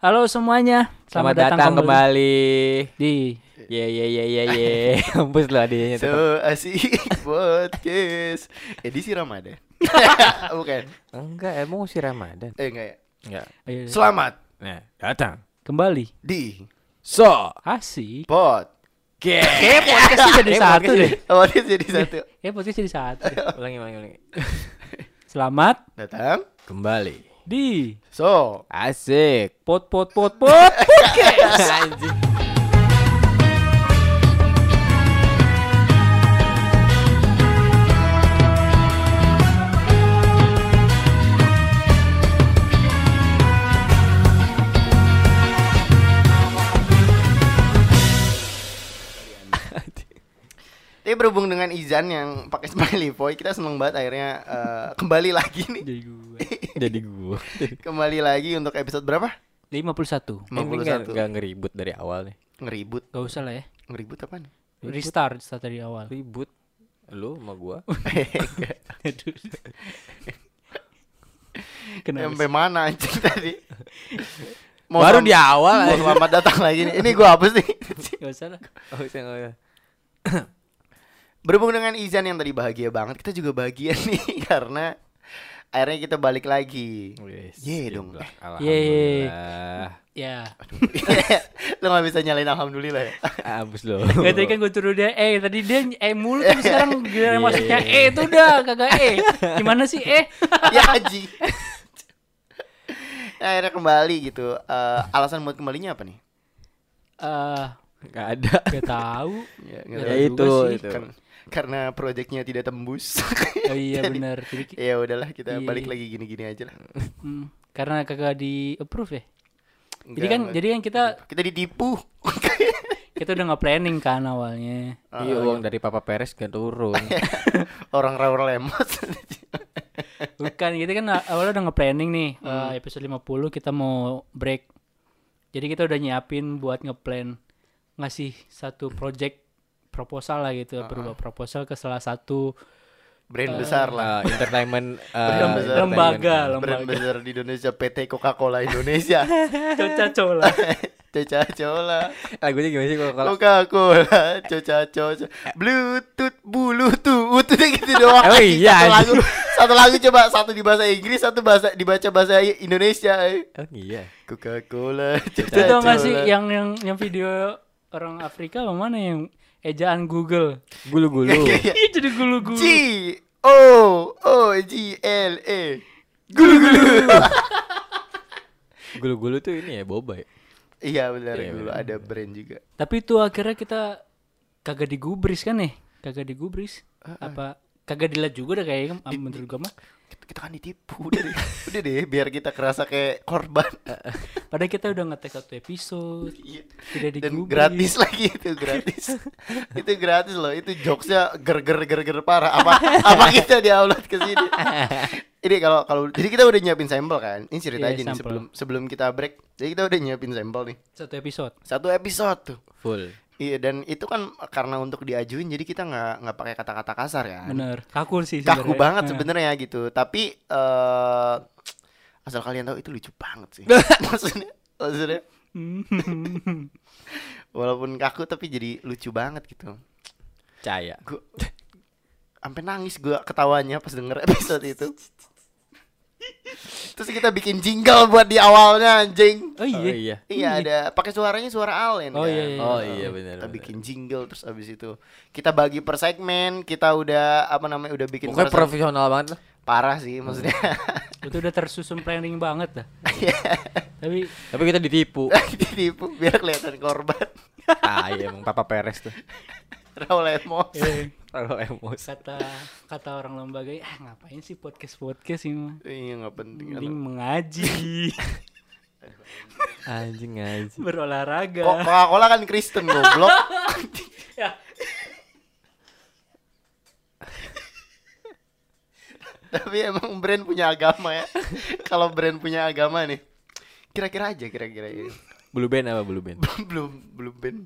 Halo semuanya, Selamat, datang, kembali. di Ye ye ye ye ye. Hembus lah adanya tuh. So asik podcast edisi Ramadan. Bukan. Enggak, emang si Ramadan. Eh enggak ya. Enggak. Ayo, Selamat Nah, datang. kembali. di So, Asik. pod. Kayak podcastnya jadi satu podcast deh. Oh, dia jadi satu. Kayak podcast jadi satu. Ulangi, ulangi, ulangi. Selamat Datang. Kembali. Di So, Asik. pot pot pot pot podcast. Anjing. ini berhubung dengan Izan yang pakai smiley boy, kita seneng banget akhirnya eh, kembali lagi nih. Jadi gue. Jadi gua. Kembali lagi untuk episode berapa? 51. Ini enggak 51. enggak ngeribut dari awal nih. Ngeribut. Gak usah lah ya. Ngeribut apa nih? Restart, restart dari awal. Ribut. Lu sama gua. Kenapa Sampai mana anjing tadi? Baru selam- di awal Mau selamat datang lagi nih. Ini gua hapus nih. Gak usah lah. Oh, saya enggak ya. Berhubung dengan Izan yang tadi bahagia banget, kita juga bahagia nih karena akhirnya kita balik lagi. Wes, Ye dong. Ye. Alhamdulillah. Ya. Lo gak bisa nyalain alhamdulillah ya. Abis lo. Gak tadi kan gue turun dia eh tadi dia eh mulu tapi sekarang giliran masuknya iya, eh itu udah kagak eh. Gimana sih eh? ya haji. Nah, akhirnya kembali gitu. Eh, alasan buat kembalinya apa nih? Eh Enggak ada. gak tahu. Ya, Nggak Ya tahu itu, sih. itu. Kan- karena proyeknya tidak tembus. Oh iya Jadi- benar. Jadi ya udahlah kita Iya. balik lagi gini-gini aja lah. hmm, karena kagak di approve ya. Jadi Enggak, kan enggak. jadi kan kita kita ditipu. kita udah nggak planning kan awalnya. Iya, uang dari Papa Peres gak turun. Orang rawur lemos. Bukan, kita kan awalnya udah nge-planning nih Hmm. eh, episode 50 kita mau break. Jadi kita udah nyiapin buat ngeplan ngasih satu project proposal lah gitu, berupa proposal ke salah satu Brand besar lah. Eh, entertainment eh, Brand besar. lembaga, Brand lembaga. besar di Indonesia PT Coca-Cola Indonesia. Coca Cola. Coca Cola. Lagunya gimana sih kalau kalau Coca-Cola, Coca Cola, Bluetooth, Bluetooth, udah gitu doang. Oh iya, Satu lagu, satu lagu coba satu di bahasa Inggris, satu bahasa dibaca bahasa Indonesia. Oh iya. Coca-Cola, Itu Coca tau gak sih Cola. yang yang yang video orang Afrika apa mana yang ejaan Google. Gulu-gulu. Iya. Jadi gulu-gulu. G O O G L E. Gulu-gulu. Gulu-gulu tuh ini ya boba ya. Iya benar, Iya, benar. ada brand juga. Tapi itu akhirnya kita kagak digubris kan nih? Kagak digubris. Apa kagak dilihat juga dah kayaknya ah, menurut gua mah. Kita, kan ditipu udah deh. udah deh biar kita kerasa kayak korban. Padahal kita udah ngetek satu episode. Iya. Tidak Dan gratis lagi itu gratis. itu gratis loh. Itu jokesnya ger-ger ger-ger parah. Apa apa kita di-upload ke sini? Ini kalau kalau jadi kita udah nyiapin sampel kan. Ini cerita Iya, aja nih sebelum sebelum kita break. Jadi kita udah nyiapin sampel nih. Satu episode. Satu episode tuh. Full. Iya dan itu kan karena untuk diajuin jadi kita nggak nggak pakai kata-kata kasar ya. Bener. Kaku sih Kaku sebenarnya. banget sebenarnya gitu. Tapi eh asal kalian tahu itu lucu banget sih. maksudnya maksudnya walaupun kaku tapi jadi lucu banget gitu. Caya. Gue sampai nangis gua ketawanya pas denger episode itu. Terus kita bikin jingle buat di awalnya anjing. Oh Oh iya. iya. Iya ada pakai suaranya suara Allen Oh, kan. iya, iya. Oh iya benar. Kita bikin jingle terus abis itu kita bagi per segmen, kita udah apa namanya udah bikin Pokoknya profesional banget lah. parah sih maksudnya. Itu udah tersusun planning banget dah. Tapi Tapi kita ditipu. Ditipu biar kelihatan korban. ah iya emang Papa Peres tuh. Raul Lemos. eh, Kalau emosi. kata kata orang lembaga ah ngapain sih podcast podcast ini mah? Iya nggak penting. Mending mengaji, Anjing anjing. berolahraga. Kok Coca-Cola kan Kristen goblok. Ya. Tapi emang brand punya agama ya. Kalau brand punya agama nih. Kira-kira aja kira-kira ini. Blue band apa blue band? belum belum band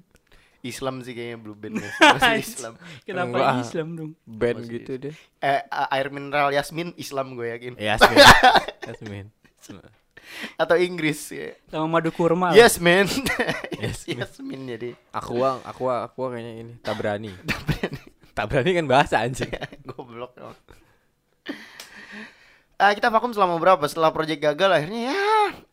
Islam sih kayaknya blue band ya. Masih Islam. Kenapa Enggak. Islam dong? Band Masih gitu deh. Eh air mineral Yasmin Islam gue yakin. Yasmin. Yasmin. atau Inggris ya. Sama madu kurma. Yes man. Yes, yes man jadi. Aqua, aqua, aqua kayaknya ini tak berani. tak berani kan bahasa anjing. Goblok emang. Ah, kita vakum selama berapa? Setelah project gagal akhirnya ya.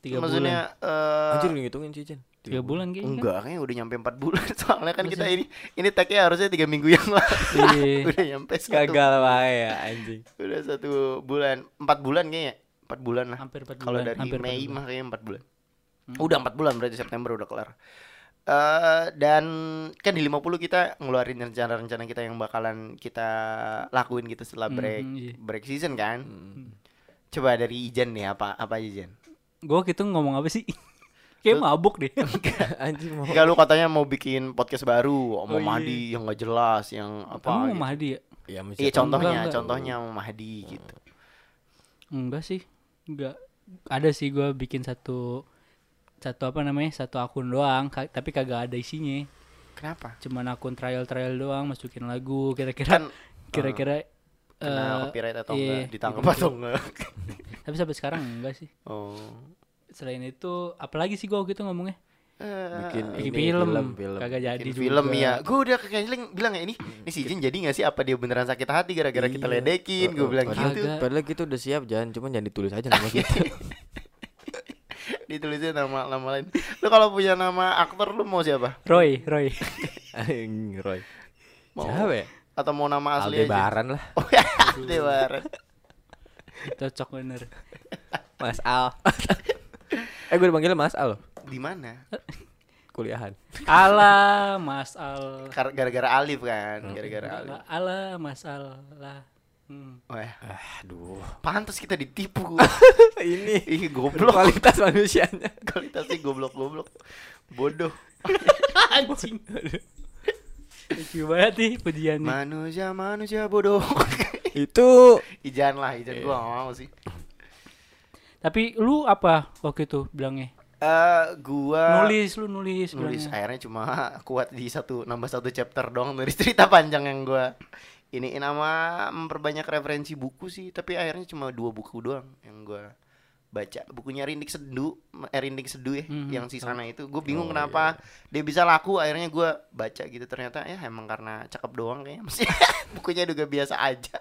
Tiga maksudnya eh, Anjir lu ngitungin Jen. Tiga bulan kayaknya. kan? Enggak, kayaknya udah nyampe 4 bulan. Soalnya kan kita ini ini tag-nya harusnya 3 minggu yang lalu. Iya. udah nyampe satu. Gagal wae ya anjing. Udah satu bulan, 4 bulan kayaknya. 4 bulan lah. Hampir empat Kalau dari hampir empat Mei. Hmm. mah kayaknya 4 bulan. Udah 4 bulan berarti September udah kelar. Eh dan kan di 50 kita ngeluarin rencana-rencana kita yang bakalan kita lakuin gitu setelah break Mhm, iya. break season kan. Hmm. Coba dari Ijan nih apa apa Jan? Gue gitu ngomong apa sih? Kayak mabuk deh. anjing mau. Enggak lu katanya mau bikin podcast baru, mau Oh, iya. Mahdi yang nggak jelas, yang apa? Kamu mau gitu. Mahdi ya? Ya Iya contohnya, Enggak, enggak. contohnya mau Mahdi gitu. Enggak sih. Enggak. Ada sih gue bikin satu satu apa namanya? Satu akun doang, ka- tapi kagak ada isinya. Kenapa? Cuman akun trial-trial doang, masukin lagu kira-kira Kan kira-kira kena eh, copyright atau iya, enggak, ditangkap gitu-gitu. atau enggak? Tapi sampai sekarang enggak sih. Oh. Selain itu, apalagi sih gue gitu ngomongnya? bikin Bikin ini, film, film. kagak jadi Bikin juga. film ya. Gue udah ke Kenjling bilang ya ini, ini si Jin jadi gak sih apa dia beneran sakit hati gara-gara kita Iya. ledekin? Gue Oh, oh, bilang padahal, gitu. Padahal kita udah siap jangan, cuman jangan ditulis aja nama kita. Ditulisnya nama nama lain. Lu kalau punya nama aktor lu mau siapa? Roy, Roy. Roy. Mau Siapa ya? atau mau nama asli aja? Aldebaran lah. Oh ya, Aldebaran. Cocok bener. Mas Al. Eh gue dipanggil Mas Al. Di mana? Kuliahan. Alah, Mas Al. Gara-gara Alif kan, gara-gara Alif. Alah, Mas Al lah. Hmm. Wah, Aduh. pantas kita ditipu. ini Ih, goblok. kualitas manusianya. Kualitasnya goblok-goblok. Bodoh. Anjing. Lucu banget nih pujiannya. Manusia manusia bodoh. Itu Ijan lah, Ijan gua gak mau sih. Tapi lu apa waktu itu bilangnya? Eh, gua nulis lu nulis, nulis bilangnya. akhirnya cuma kuat di satu nambah satu chapter dong dari cerita panjang yang gua ini nama memperbanyak referensi buku sih. Tapi akhirnya cuma dua buku doang yang gua baca. Bukunya Rindik Seduh eh, Rindik Seduh ya Mhm. yang si sana itu. Gue bingung Oh, kenapa dia bisa laku akhirnya gua baca gitu. Ternyata ya emang karena cakep doang kayaknya. Mesti bukunya juga biasa aja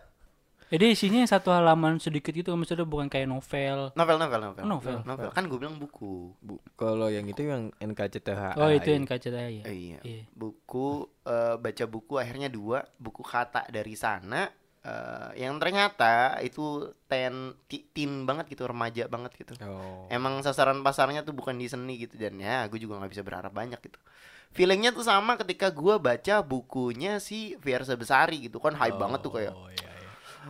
Jadi isinya satu halaman sedikit gitu maksudnya bukan kayak novel. novel novel novel Novel. novel kan gue bilang buku bu, kalau yang itu yang NKCTH. Oh, itu NKCTI ya. Eh, iya. Iya. buku eh, baca buku akhirnya dua buku kata dari sana eh, yang ternyata itu ten ti- teen banget gitu remaja banget gitu Oh. emang sasaran pasarnya tuh bukan di seni gitu dan ya gue juga nggak bisa berharap banyak gitu feelingnya tuh sama ketika gua baca bukunya si Fiersa Besari gitu kan hype banget tuh kayak Oh, iya, iya.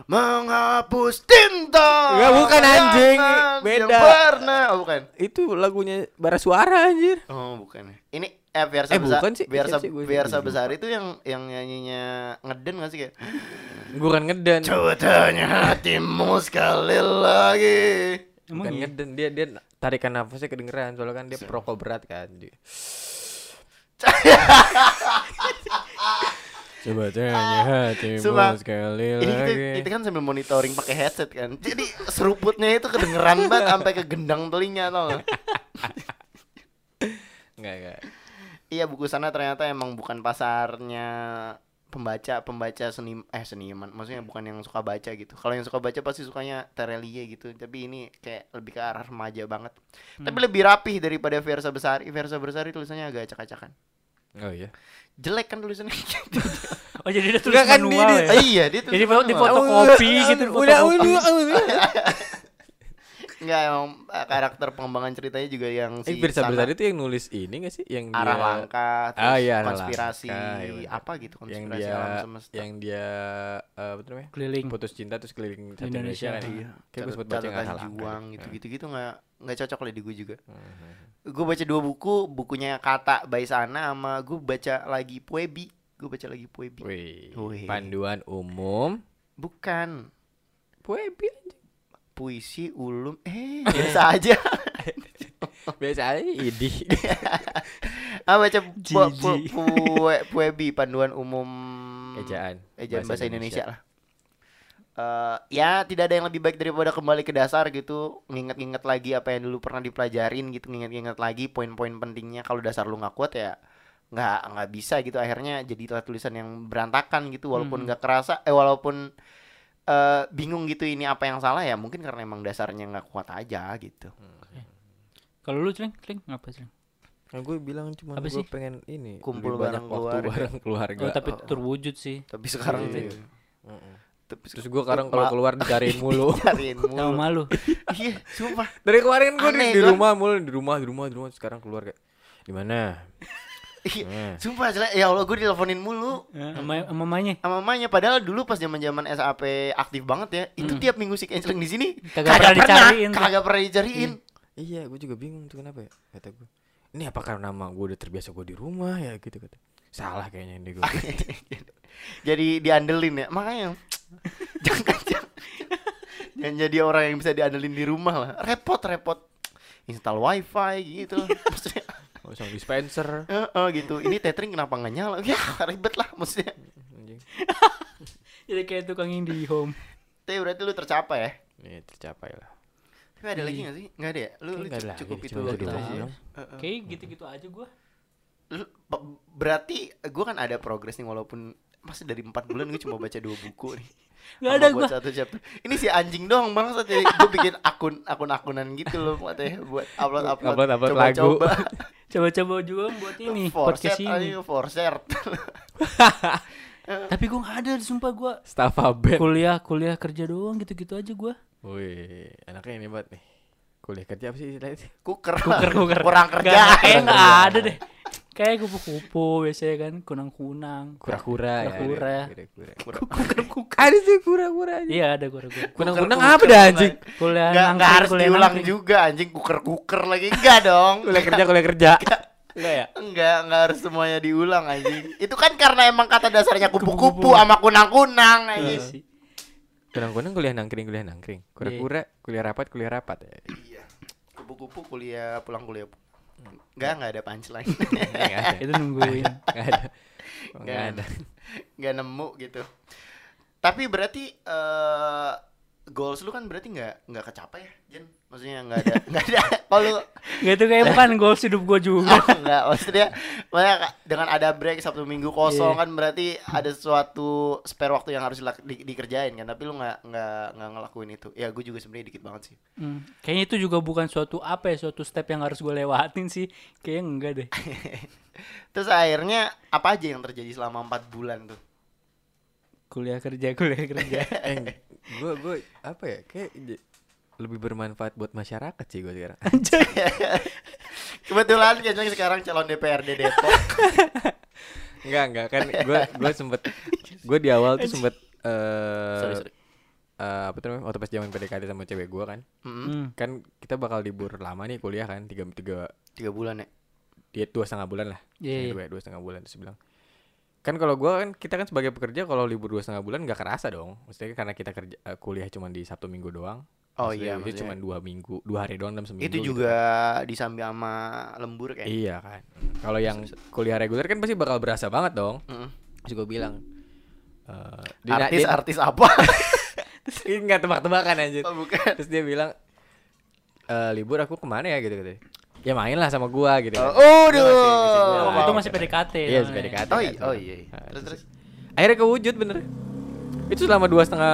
Menghapus tinta Enggak, bukan, anjing. Beda. pernah oh bukan Itu lagunya bara suara anjir. Oh bukan ya. Ini eh Fiersa Eh, Besar bukan sih. Fiersa, Siapa sih? Gua Besar itu yang yang nyanyinya ngeden gak sih kayak Bukan ngeden. Coba tanya hatimu sekali lagi Emang Bukan iya? ngeden dia dia tarikan nafasnya kedengeran soalnya kan dia perokok berat kan. Dia- Coba tanya hatimu Sumpah, sekali Ini kita, lagi. kita kan sambil monitoring pakai headset kan. Jadi seruputnya itu kedengeran banget sampai ke gendang telinga tau gak? Enggak enggak. Iya buku sana ternyata emang bukan pasarnya pembaca pembaca seni eh seniman. Maksudnya bukan yang suka baca gitu. Kalau yang suka baca pasti sukanya Terelie gitu. Tapi ini kayak lebih ke arah remaja banget. Tapi lebih rapih daripada Versa Besari. Versa Besari tulisannya agak acak-acakan Oh iya. jelek kan tulisannya Oh jadi dia tulis kan, manual dia- ya? Ah, iya dia tulis Jadi foto di manual. foto kopi gitu, di Udah fotokopi. udah. Enggak emang eh, karakter pengembangan ceritanya juga yang Eh si Birsa sana, Besar itu yang nulis ini gak sih yang arah dia langkah terus Ah, iya, konspirasi langkah, iya apa gitu yang konspirasi dia alam semesta yang dia eh, apa namanya? Keliling. Putus cinta terus keliling satu Indonesia. Indonesia, kan. Iya, Kayak gue sempat baca yang langkah. juang gitu gitu gitu nggak nggak cocok lah di gue juga Mhm. gue baca dua buku bukunya kata by sana sama gue baca lagi Puebi gue baca lagi Puebi Wih, Wih. panduan umum bukan Puebi anjing. Puisi ulum eh biasa aja Biasa aja idih. ah baca pu, pu. Pue- Puebi panduan umum Ejaan. ejaan bahasa, Indonesia. lah eh, ya tidak ada yang lebih baik daripada kembali ke dasar gitu nginget-nginget lagi apa yang dulu pernah dipelajarin gitu nginget-nginget lagi poin-poin pentingnya kalau dasar lu nggak kuat ya nggak nggak bisa gitu akhirnya jadi tulisan yang berantakan gitu walaupun Hmm. nggak kerasa eh walaupun eh, bingung gitu ini apa yang salah ya mungkin karena emang dasarnya nggak kuat aja gitu Kalau lu celeng, celeng apa celeng? Nah, gue bilang cuma gue sih? pengen ini Kumpul bareng waktu keluarga. bareng keluarga. Oh, tapi oh. terwujud sih. tapi sekarang Iya. tuh Mm-mm. tapi Terus gue sekarang kalau keluar dicariin mulu. cariin Sama mulu malu. iya sumpah Dari kemarin gue di, di rumah mulu, di rumah, di rumah, di rumah. Sekarang keluar kayak di mana? Iya, Nah. sumpah jelek ya Allah gue diteleponin mulu Sama sama mamanya. sama mamanya padahal dulu pas zaman zaman SAP aktif banget ya itu Hmm. tiap minggu si canceling di sini Kagak pernah dicariin tuh. kagak pernah dicariin Iya, gue juga bingung tuh kenapa ya? Kata gue. Ini apa karena nama gue udah terbiasa gue di rumah ya gitu kata. Salah kayaknya ini gue. jadi diandelin ya makanya jangan jangan jangan jadi orang yang bisa diandelin di rumah lah repot repot install wifi gitu maksudnya Oh, sama dispenser. eh, eh, gitu ini tethering kenapa nggak nyala ya ribet lah maksudnya Anjing. Jadi kayak tukang di home. tapi berarti lu tercapai ya Nih tercapai lah. tapi ada lagi nggak sih nggak ada ya lu, lu cukup lagi, itu cuma doang. itu doang. Eh, eh. Kayak gitu-gitu aja gua. Lu- berarti gue kan ada progres nih walaupun masih dari empat bulan gue cuma baca dua buku nih Gak ada buat gua. satu chapter ini si anjing doang bang saat gue bikin akun akun akunan gitu loh katanya buat upload upload, Upload- upload coba lagu. coba Coba-coba juga buat ini podcast forset ini. forset Tapi gua gak ada, sumpah gua Stafa band. kuliah kuliah kerja doang gitu-gitu aja gua. Wih, anaknya ini banget nih. Kuliah kerja apa sih istilahnya? kuker Kuker kuker. kurang kerja Kayak nggak ada deh. Kayak kupu-kupu biasanya kan kunang-kunang. Kura-kura ya. Kura-kura. Kura-kura. Kuker-kuker. Ada sih kura-kura aja. Iya ada kura-kura. Kunang-kunang Kuker-kuker apa dah anjing? Kuliah nggak nggak harus kuliah diulang juga anjing kuker kuker lagi enggak dong Kuliah kerja, kuliah kerja. Enggak ya? Enggak, enggak harus semuanya diulang anjing. Itu kan karena emang kata dasarnya kupu-kupu sama kunang-kunang Iya anjing. sih. Kunang-kunang kuliah nangkring, kuliah nangkring. Kura-kura kuliah rapat, kuliah rapat. ya. Iya. Kupu-kupu kuliah pulang kuliah. Enggak, enggak ada punchline. Enggak ada. Itu nungguin. Enggak ada. Nggak Enggak ada. Enggak nemu gitu. Tapi berarti eh goals lu kan berarti nggak nggak kecapai ya, Jen? Maksudnya nggak ada nggak ada. Kalau Gak itu kayak bukan goals hidup gua juga. Oh, enggak, maksudnya makanya dengan ada break Sabtu Minggu kosong Iya. kan berarti ada suatu spare waktu yang harus di- dikerjain kan, tapi lu nggak nggak nggak ngelakuin itu. Ya gue juga sebenarnya dikit banget sih. Hmm. Kayaknya itu juga bukan suatu apa ya, suatu step yang harus gue lewatin sih. Kayaknya enggak deh. Terus akhirnya apa aja yang terjadi selama empat bulan tuh? Kuliah kerja, kuliah kerja. Gue gue apa ya? Kayak lebih bermanfaat buat masyarakat sih gue sekarang. Kebetulan kayaknya sekarang calon DPRD Depok. Enggak, enggak kan gue gue sempet gue di awal tuh sempet eh sorry sorry. eh, apa tuh namanya waktu pas zaman PDKT sama cewek gue kan. Hmm. kan kita bakal libur lama nih kuliah kan tiga tiga Tiga bulan ya. dia dua setengah bulan lah Iya, iya. dua dua setengah bulan terus bilang kan kalau gue kan kita kan sebagai pekerja kalau libur dua setengah bulan nggak kerasa dong maksudnya karena kita kerja eh, kuliah cuma di sabtu minggu doang Oh Maksudnya iya, itu cuma dua minggu dua hari doang dalam seminggu Itu gitu. juga disambi sama lembur kayak. iya kan kalau yang kuliah reguler kan pasti bakal berasa banget dong Mm-mm. terus gue bilang dia- Artis dia- artis apa? Ini nggak tebak-tebakan anjir oh, bukan. terus dia bilang eh libur aku ke mana ya gitu gitu ya main lah sama gua gitu kan. Oh, masih- masih aduh. bilang, Waktu itu masih PDKT. iya masih PDKT Oh, kan. iya, oh iya. iya. Nah, Terus terus. akhirnya kewujud bener itu selama dua setengah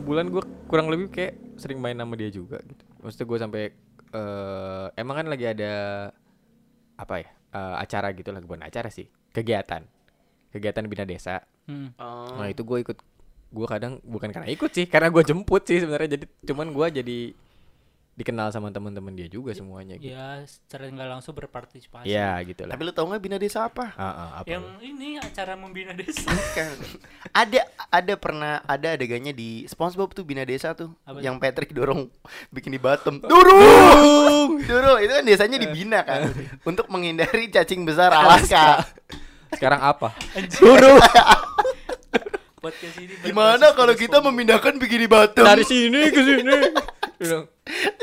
bulan gua kurang lebih kayak sering main sama dia juga gitu maksudnya gua sampai eh emang kan lagi ada apa ya eh, acara gitu lah bukan acara sih kegiatan kegiatan bina desa Hmm. Oh. nah itu gue ikut gue kadang bukan karena ikut sih karena gue jemput sih sebenarnya jadi cuman gua jadi dikenal sama teman-teman dia juga semuanya gitu Ya, secara nggak langsung berpartisipasi. ya gitu lah Tapi lu tau nggak Bina Desa apa? Ah, ah, apa Yang lu? ini acara membina desa. Bukan. ada ada pernah ada adegannya di SpongeBob tuh Bina Desa tuh Apa yang Patrick dorong bikin di bottom. Durung. Durung itu kan desanya dibina kan untuk menghindari cacing besar Alaska. sekarang apa. Podcast ini Gimana kalau kita memindahkan bikini bottom? dari sini ke sini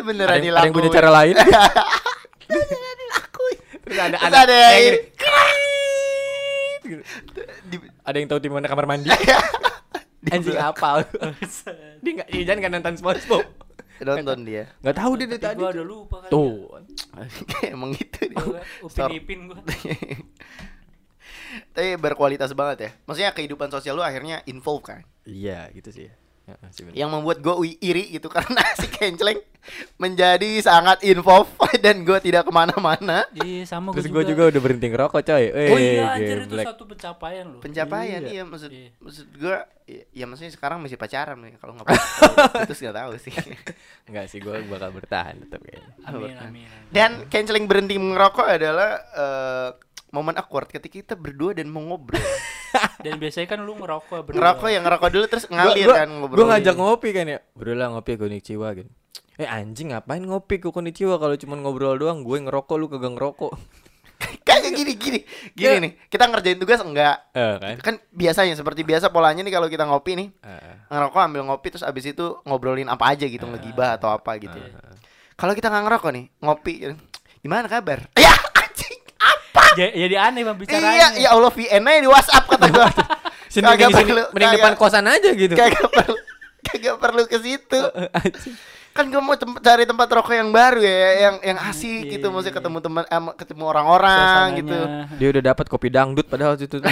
beneran ada, yang- ada yang punya dilakuin. cara lain Beneran dilakuin. terus ada Terus ada, ada yang yang gini, Di- ada yang tahu di mana kamar mandi di anjing apa dia nggak Ijan nggak nonton SpongeBob. Nonton dia. Nggak tahu dia dari tadi. gua udah lupa kan. Tuh. Emang gitu dia. Upin Ipin gua. Tapi berkualitas banget ya. Maksudnya kehidupan sosial lu akhirnya involve kan. Iya, gitu sih. Ya. Yang membuat gue iri gitu karena si Kenceleng menjadi sangat involve dan gue tidak ke mana-mana. Iya sama gua Terus gue juga udah berhenti ngerokok coy. Eh, Oh iya anjir itu satu pencapaian loh. Pencapaian Iya. iya, maksud Iya. maksud gue ya, ya maksudnya sekarang masih pacaran nih kalau nggak terus nggak tahu sih. Enggak sih, gue bakal bertahan tetap kayaknya. Amin amin. amin. Dan Kenceleng berhenti merokok adalah eh, momen awkward ketika kita berdua dan mau ngobrol. Dan biasanya kan lu ngerokok berdua. ngerokok ya ngerokok dulu terus ngalir Gua- kan ngobrol. Gua ngajak ngopi kan ya. Bro lah ngopi konnichiwa gitu. Eh anjing ngapain ngopi ke konnichiwa kalau cuma ngobrol doang, gue ngerokok lu kagak ngerokok. Kayak gini gini. Gini Ya. nih, kita ngerjain tugas enggak? Eh kan? Kan biasanya seperti biasa polanya nih kalau kita ngopi nih, Eh, ngerokok ambil ngopi terus abis itu ngobrolin apa aja gitu ngegibah atau apa gitu eh, kalau kita nggak ngerokok nih ngopi gitu, gimana kabar ya apa Ja- Jadi aneh bang bicaranya. iya ya Allah VN aja di WhatsApp kata gua Sini, Kagak sini, perlu, mending kagak- depan kosan aja gitu. kagak perlu kagak perlu ke situ kan gue mau tem- cari tempat rokok yang baru ya yang yang asik Iya, gitu iya, maksudnya iya. ketemu teman em, ketemu orang-orang gitu Dia udah dapat kopi dangdut padahal situ tuh.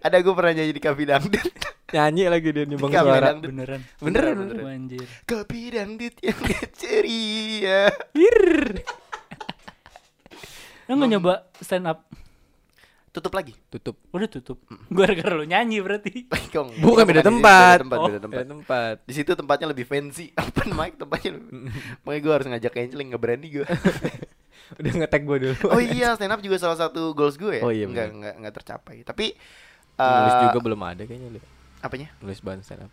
ada gue pernah jadi di kafe dangdut nyanyi lagi dia nih bang suara. dangdut. Beneran. Beneran, beneran. Anjir. kopi dangdut yang ceria Lu nggak nyoba stand up? tutup lagi Tutup. Udah tutup. Gua gara-gara lu nyanyi berarti. Bukan beda tempat. beda tempat, Oh. beda tempat. Ada tempat. Di situ tempatnya lebih fancy. Open mic tempatnya. lebih- Makanya gue harus ngajak Angeling nggak berani gue. Udah ngetek gue dulu. oh iya, stand up juga salah satu goals gue ya. Oh iya, Enggak enggak enggak tercapai. Tapi Nulis eh, juga belum ada kayaknya lu. apanya? Nulis bahan stand up.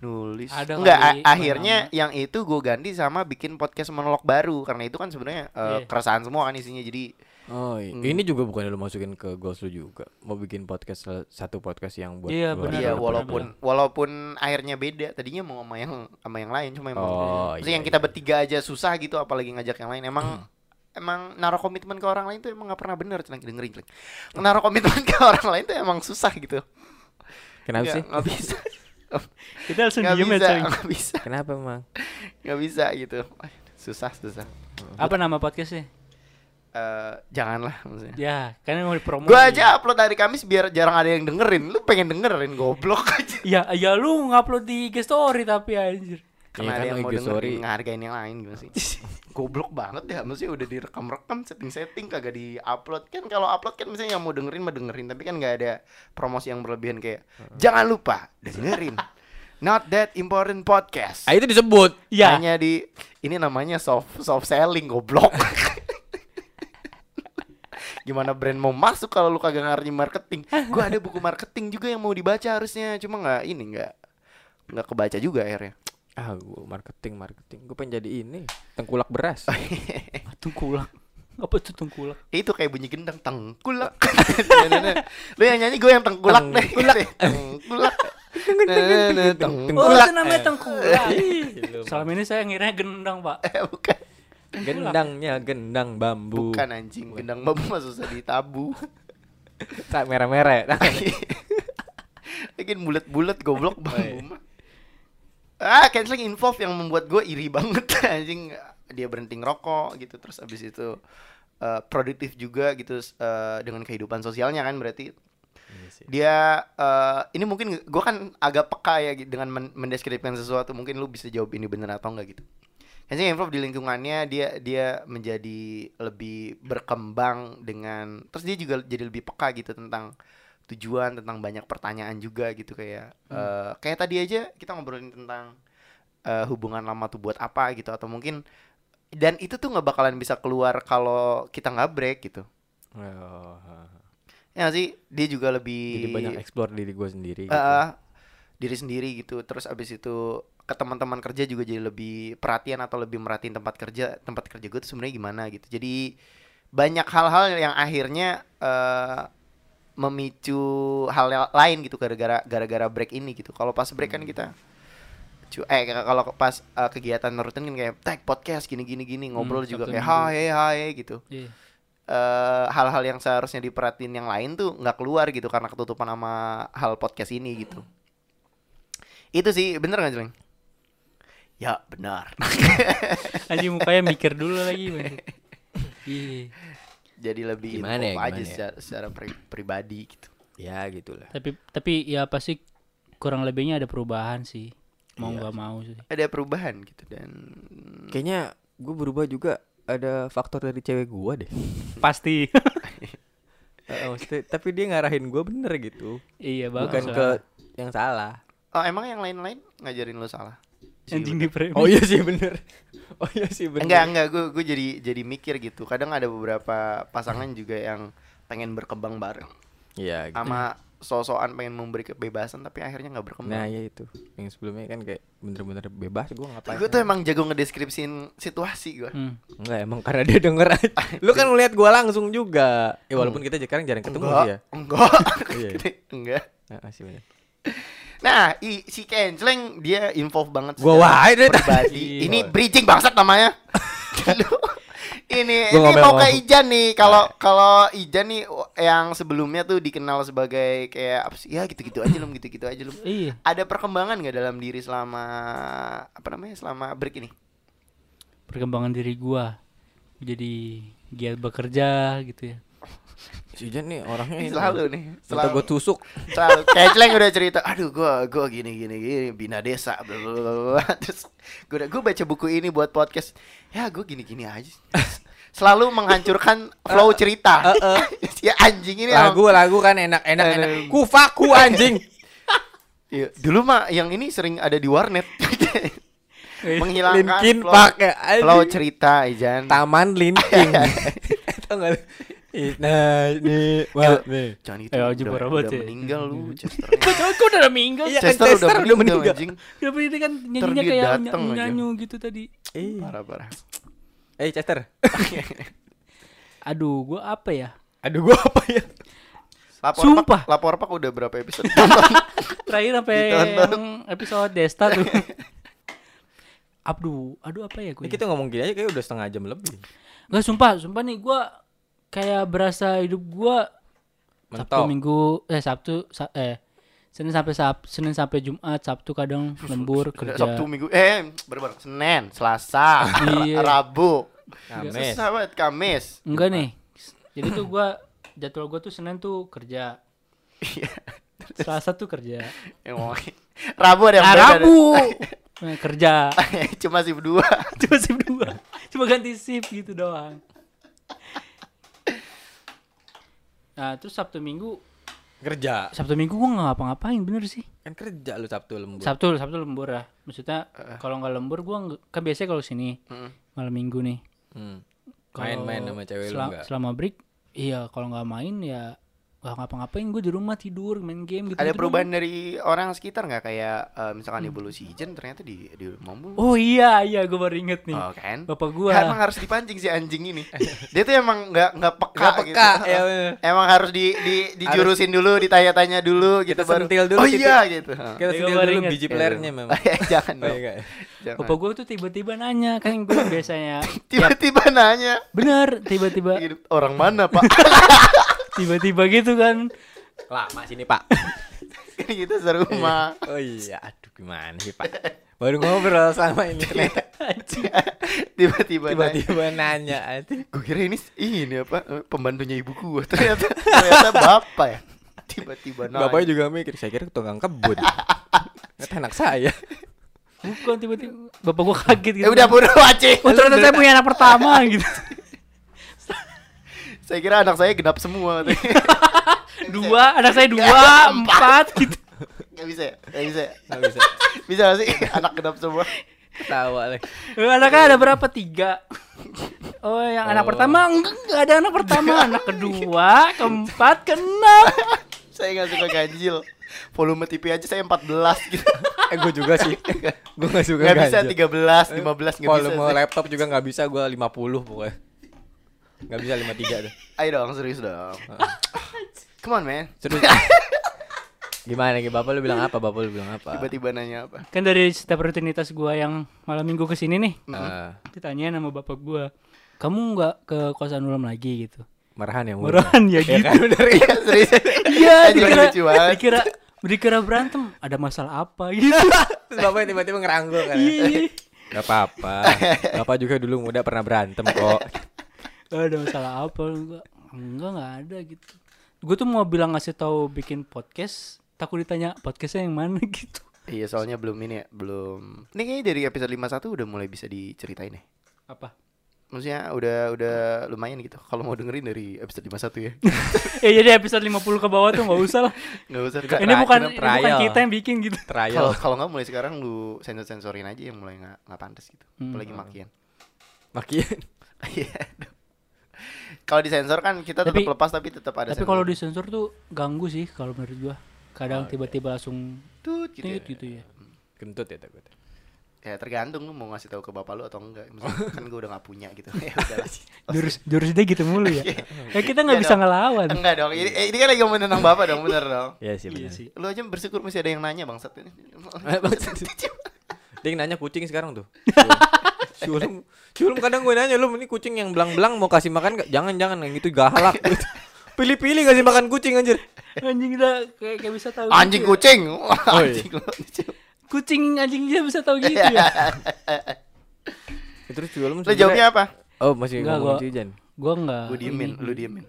Nulis. Ada enggak, kali, a- akhirnya nama. yang itu gue ganti sama bikin podcast monolog baru karena itu kan sebenarnya eh, Iya. keresahan semua kan isinya. Jadi Oh, iya. ini juga bukan lu masukin ke goals lu juga. Mau bikin podcast sal- satu podcast yang buat Iya, luar benar, Iya, walaupun walaupun akhirnya beda. Tadinya mau sama yang sama yang lain cuma emang Oh, iya, yang kita iya. bertiga aja susah gitu apalagi ngajak yang lain. Emang emang naruh komitmen ke orang lain tuh emang nggak pernah bener Celeng dengerin Celeng. Naruh komitmen ke orang lain tuh emang susah gitu. Kenapa Nggak- sih? Nggak bisa. Kita langsung Nggak diem ya, bisa, Coy. nggak bisa, Kenapa emang? nggak bisa gitu. Susah, susah. Apa nama podcastnya? Eh, janganlah maksudnya. Ya, kan mau dipromo. Gua aja upload hari Kamis biar jarang ada yang dengerin. Lu pengen dengerin goblok aja. Ya, ya lu ngupload di IG story tapi anjir. Karena Iya ada kan, yang mau IG dengerin story. ngehargain yang lain gimana sih? Goblok banget ya, maksudnya udah direkam-rekam setting-setting kagak di-upload kan kalau upload kan misalnya yang mau dengerin mah dengerin tapi kan nggak ada promosi yang berlebihan kayak jangan lupa dengerin Not that important podcast. Ah itu disebut. Ya. Hanya di ini namanya soft soft selling goblok. Gimana brand mau masuk kalau lu kagak ngerti marketing? Gua ada buku marketing juga yang mau dibaca harusnya, cuma nggak ini nggak nggak kebaca juga akhirnya. Ah, gua marketing, marketing. Gue pengen jadi ini, tengkulak beras. Tengkulak. Apa tuh tengkulak? Itu kayak bunyi gendang tengkulak. Nah, nah, nah. Lu yang nyanyi gue yang tengkulak deh. Tengkulak. Tengkulak. Oh, itu namanya tengkulak. Lu Selama ini saya ngira gendang, Pak. Eh, bukan. Gendangnya gendang bambu. Bukan anjing, gendang bambu mah susah ditabu. Tak merah-merah. Bikin bulat-bulat goblok bambu mah. Ah, canceling involve yang membuat gue iri banget anjing. Dia berhenti ngerokok gitu. Terus abis itu eh, produktif juga gitu eh, dengan kehidupan sosialnya kan berarti. Iya dia eh, ini mungkin gue kan agak peka ya gitu, dengan men- mendeskripsikan sesuatu. Mungkin lu bisa jawab ini bener atau enggak gitu. Kayaknya improve di lingkungannya dia dia menjadi lebih berkembang dengan terus dia juga jadi lebih peka gitu tentang tujuan tentang banyak pertanyaan juga gitu kayak eh, kayak tadi aja kita ngobrolin tentang eh, hubungan lama tuh buat apa gitu atau mungkin dan itu tuh nggak bakalan bisa keluar kalau kita nggak break gitu. Oh, ya sih? Dia juga lebih Jadi banyak explore diri gue sendiri gitu. Diri sendiri gitu. Terus abis itu ke teman-teman kerja juga jadi lebih perhatian atau lebih merhatiin tempat kerja tempat kerja gue tuh sebenarnya gimana gitu. Jadi banyak hal-hal yang akhirnya eh, memicu hal lain gitu gara-gara gara-gara break ini gitu kalau pas break kan kita cu eh kalau pas eh, kegiatan rutin kan kayak tag podcast gini gini gini ngobrol Hmm, juga kayak hai hai gitu Iya. eh, hal-hal yang seharusnya diperhatiin yang lain tuh nggak keluar gitu karena ketutupan sama hal podcast ini gitu. Itu sih bener gak Jeleng? Ya benar. Anjing mukanya mikir dulu lagi. Iya. Jadi lebih Gimana ya, info aja gimana ya? secara, secara pri- pribadi gitu. Ya gitulah. Tapi tapi ya pasti kurang lebihnya ada perubahan sih. Mau Iya. nggak mau sih. Ada perubahan gitu dan Kayaknya gue berubah juga ada faktor dari cewek gua deh. Pasti. Heeh, maksudnya, tapi dia ngarahin gua bener gitu. iya bagus. Bukan lah. ke yang salah. Oh emang yang lain-lain ngajarin lo salah? Anjing di premi. Oh iya sih bener. Oh iya sih bener. Enggak enggak gue gue jadi jadi mikir gitu. Kadang ada beberapa pasangan juga yang pengen berkembang bareng Iya. Gitu. sama sosokan pengen memberi kebebasan tapi akhirnya nggak berkembang. Nah ya itu. Yang sebelumnya kan kayak bener-bener bebas gua ngapain. gue tuh emang jago ngedeskripsiin situasi gue. Hmm. Enggak emang karena dia denger aja. Lu kan ngeliat gua langsung juga. Ya walaupun kita sekarang jarang ketemu enggak, sih ya. enggak, Iya, iya. enggak. Nah, sih bener. Nah, i, si Kenceleng dia involve banget Gua wae deh pribadi. tadi. Ini bridging bangsat namanya. Ini Gua ini ngomel mau ke. Ijan nih. Kalau kalau Ijan nih w- yang sebelumnya tuh dikenal sebagai kayak apa sih? Ya gitu-gitu aja lum, gitu-gitu aja lum. Iya. Ada perkembangan nggak dalam diri selama apa namanya? Selama break ini? Perkembangan diri gua jadi giat bekerja gitu ya. Si Jan nih orangnya ini. Selalu nih, selalu. gua tusuk. Selalu Kenceleng udah cerita, aduh gua gua gini gini gini bina desa bla bla bla, bla. Terus udah gua baca buku ini buat podcast. Ya gua gini gini aja. Selalu menghancurkan flow cerita. si anjing ini emang- Lagu lagu kan enak enak enak. Kufaku anjing. Iya, dulu mah yang ini sering ada di warnet. Menghilangkan Linkin flow, Park ya, flow cerita Ijan. Taman Linkin. Tahu enggak lu? Nah, nih, wah, nih. Jangan itu. Eh, udah, parah udah ya. meninggal lu, Chester. Kok kok udah? Iya, kan Chester Chester udah udah meninggal, meninggal. anjing. Kenapa ini kan nyanyinya kayak nyanyi gitu tadi. Eh, Parah parah. eh Chester. Aduh, gua apa ya? Aduh, gua apa ya? Lapor Sumpah. Pak, lapor Pak udah berapa episode? Terakhir sampai episode Desta tuh. Aduh, aduh apa ya gue? Ini kita ngomong gini aja kayak udah setengah jam lebih. Enggak sumpah, sumpah nih gua kayak berasa hidup gua Sabtu. Minggu eh Sabtu sa- eh Senin sampai Sab Senin sampai Jumat, Sabtu kadang lembur kerja. Sabtu Minggu eh berapa? Senin, Selasa, Iya. Rabu, Kamis. Susah banget Kamis. Enggak nih. Jadi tuh gua jadwal gua tuh Senin tuh kerja. Iya. Selasa tuh kerja. Rabu ada yang Ah, beda. Rabu eh, kerja. Cuma sih berdua. Cuma sip dua. Cuma ganti sip gitu doang. Nah, terus Sabtu Minggu, Kerja. Sabtu Minggu gua nggak ngapa-ngapain bener sih. Kan kerja lu Sabtu lembur. Sabtu, Sabtu lembur ya. Maksudnya kalau nggak lembur gua kan biasanya kalau sini Mm. malam Minggu nih. Hmm. Main-main sama cewek lu enggak? Selama break, iya kalau nggak main ya nggak ngapa-ngapain gue di rumah tidur main game gitu. Ada perubahan dari orang sekitar nggak kayak eh, misalkan evolusi Ijen ternyata di di rumah mulu. Oh iya iya gue baru inget nih. Oh, kan? Bapak. Ya, emang harus dipancing si anjing ini. Dia tuh emang nggak nggak peka, Nggak peka, gitu. ya bener. Emang harus di, di dijurusin dulu, ditanya-tanya dulu gitu Kita baru. sentil dulu Oh iya gitu. Kita sentil dulu inget. biji Iya, playernya iya. memang. Jangan Oh, dong. iya, iya. Jangan. Bapak gue tuh tiba-tiba nanya kan gue biasanya Tiba-tiba nanya. bener tiba-tiba Gitu, Orang mana pak? Tiba-tiba gitu kan Lama sini, Pak. Kan kita serumah. Oh iya, aduh gimana sih, Pak? Baru ngobrol sama ini ternyata Tiba-tiba nanya. tiba-tiba nanya aduh. Gue kira ini ini apa eh, pembantunya ibu gua. Ternyata ternyata bapak ya. Tiba-tiba nanya. Bapaknya juga mikir, saya kira tukang kebun. Ternyata anak saya. bukan tiba-tiba bapak gue kaget gitu Ya udah bodoh aja. oh ternyata saya punya anak pertama gitu Saya kira anak saya genap semua. dua anak saya dua empat gitu Gak bisa ya? Gak bisa ya? Nggak bisa. Bisa gak sih anak genap semua? Ketawa lagi. Eh, anaknya ada berapa tiga oh yang anak Oh. pertama enggak, enggak ada anak pertama anak kedua keempat keenam Saya gak suka ganjil. Volume TV aja saya 14 gitu. Eh gue juga sih. gue gak suka Gak bisa ganjil. 13, 15 gak bisa. Volume laptop juga gak bisa gue 50 pokoknya. Gak bisa 53 tuh. Ayo dong, serius dong. Come on, man. Serius. Gimana nih Bapak lu bilang apa? Bapak lu bilang apa? Tiba-tiba nanya apa? kan dari setiap rutinitas gua yang malam minggu ke sini nih Eh, ditanyain sama bapak gua kamu nggak ke kosan ulam lagi gitu marahan ya murahan ya Ya gitu kan bener ya. Iya, serius. iya dikira dikira Dikira berantem, ada masalah apa gitu. Terus bapaknya tiba-tiba ngeranggul kan. Iya, iya. Gak apa-apa. Bapak juga dulu muda pernah berantem kok. Ada masalah apa enggak enggak enggak ada gitu. Gue tuh mau bilang ngasih tahu bikin podcast takut ditanya podcastnya yang mana gitu. Iya soalnya belum ini ya Belum. Ini kayaknya dari episode 51 udah mulai bisa diceritain ya. Apa? Maksudnya udah udah lumayan gitu Kalau mau dengerin dari episode 51 ya. Ya jadi episode 50 ke bawah tuh nggak usah lah. Nggak usah Enggak. ini bukan ini bukan kita yang bikin gitu. Trial. kalau nggak mulai sekarang lu sensor sensorin aja yang mulai nggak nggak pantas gitu. Hmm. Apalagi makian. Makin. Iya Kalau disensor kan kita tetap Tapi- lepas tapi tetap ada tapi kalau disensor tuh ganggu sih kalau menurut gua. Kadang tiba-tiba langsung Tut gitu, ya. gitu ya. Kentut ya takut. Ya tergantung lu mau ngasih tahu ke bapak lu atau enggak. Maksudnya, Kan gue udah gak punya gitu. Ya udahlah jurus jurus dia gitu mulu ya? Ya kita nggak Iya bisa dong. ngelawan. Enggak dong, ini, eh, ini kan lagi ngomongin tentang bapak dong, bener dong. Iya sih iya benar. sih. Lu aja bersyukur masih ada yang nanya bangsat. Ini Dia nanya kucing sekarang tuh. Sulum, sulum kadang gue nanya lu ini kucing yang belang-belang mau kasih makan gak? Jangan jangan yang itu galak. gitu. Pilih-pilih kasih makan kucing anjir. anjing udah kayak, kayak bisa tahu Anjing gitu ya. kucing Oh, iya. Anjing kucing anjing dia bisa tahu gitu ya Ya, Terus sulum Lu jawabnya apa? Oh masih Enggak, ngomong gua- Cijan. Gua nggak Gue diemin, ini- lu diemin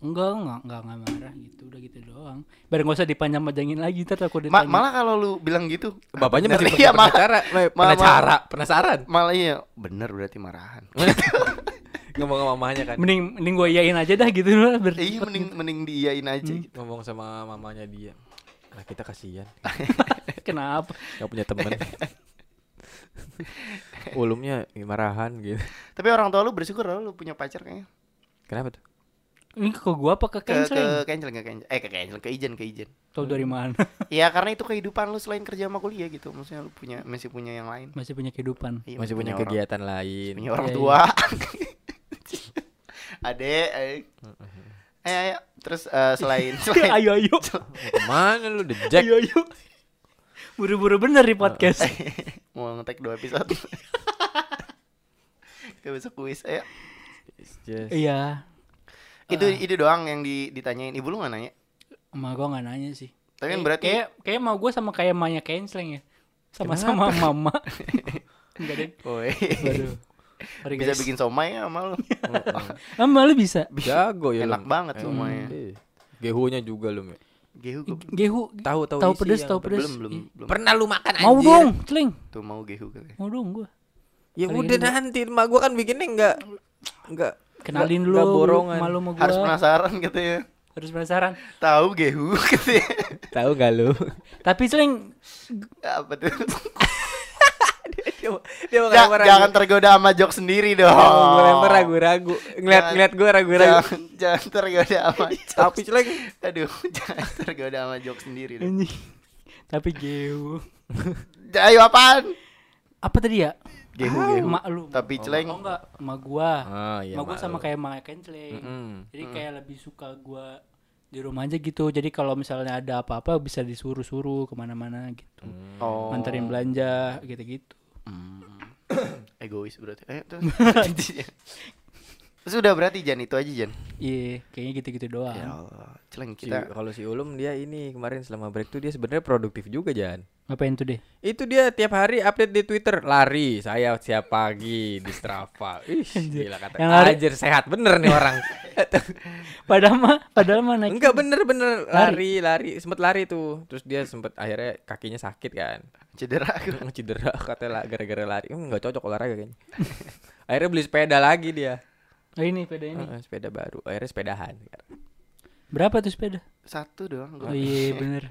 enggak enggak enggak enggak marah gitu udah gitu doang biar nggak usah dipanjang-panjangin lagi ntar aku Ma- ditanya Malah kalau lu bilang gitu Bapaknya bener, masih iya, pernah malah- cara, eh, malah- pernah cara, penasaran. Malah iya Bener berarti marahan Ngomong sama mamanya kan. mending mending gue iyain aja dah gitu loh Iya mending mending diiyain aja Hmm. gitu Ngomong sama mamanya dia. Nah kita kasihan, kenapa gak punya temen. Ulumnya marahan gitu. Tapi orang tua lu bersyukur lu punya pacar kayaknya. Kenapa tuh? ini ke gua apa ke Ke ke canceling cancel ke cancel Eh ke cancel ke ijen ke ijen. Tau dari mana? Iya karena itu kehidupan lu selain kerja sama kuliah gitu. Maksudnya lu punya masih punya yang lain. Masih punya kehidupan. Iya, Masih punya orang- kegiatan lain. punya orang Iya, tua. Adek eh. Ayo. Ayo Terus eh, selain selain ayo ayo. Ke mana lu Jack? ayo ayo buru-buru bener di podcast. mau ngetek dua episode. Gak besok kuis It's just- iya. Itu itu doang yang di, ditanyain. Ibu lu gak nanya? emak gua nggak nanya sih. Tapi kan Kayak- berarti kayak kayak mau gua sama kayak emaknya canceling ya. Sama-sama mama. Enggak deh Woi. Waduh. Sorry, Bisa guys. bikin somai ya sama lu? Ama lu bisa. Jago ya Enak lu. banget somai Eh, Gehunya juga lu. Gehu gua gehu. Tahu tahu tahu isi pedes tahu pedes. belum belum belum. Pernah lu makan mau anjir? dong celing. Tuh mau gehu kali. Mau dong gua. Ya Kali udah nanti emak gua kan bikinnya enggak enggak kenalin dulu borongan. malu sama gua. Harus penasaran gitu ya. Harus penasaran. Tahu gehu gitu ya. Tahu enggak lu? tapi celing Apa tuh dia Ja- lempar Jangan ragu. tergoda sama jok sendiri dong. Gue lempar ragu-ragu. Ngeliat Jangan- ngeliat gue ragu-ragu. Jangan, jangan tergoda sama jok Tapi celeng. Aduh Jangan tergoda sama jok sendiri dong. Tapi gehu Ayo apaan? apa tadi ya? Gehu Ah, gehu emak lu. Tapi celeng. oh enggak. Emak gua. Ah iya. emak gua sama kayak emak canceling Mm-mm. jadi kayak lebih suka gua di rumah aja gitu. Jadi kalau misalnya ada apa-apa bisa disuruh-suruh ke mana-mana gitu. Oh nganterin belanja gitu-gitu Hmm. Egois berarti. Eh tuh Sudah berarti Jan itu aja Jan? Iya kayaknya gitu-gitu doang. Ya Allah Celeng Si- kita. Kalau si Ulum dia ini kemarin selama break tuh dia sebenarnya produktif juga Jan. Ngapain tuh deh Itu dia tiap hari update di Twitter lari saya siap pagi di Strava. Ih, gila kata. Yang lari- Anjir sehat bener nih orang. padahal mah padahal mah naik Enggak bener bener lari lari sempet lari tuh. Terus dia sempet akhirnya kakinya sakit kan. Cedera Cedera katanya lah gara-gara lari. Hmm, nggak cocok olahraga kayaknya. akhirnya beli sepeda lagi dia. oh, ini sepeda ini Heeh, sepeda baru. Akhirnya sepedahan. berapa tuh sepeda Satu doang oh iya bener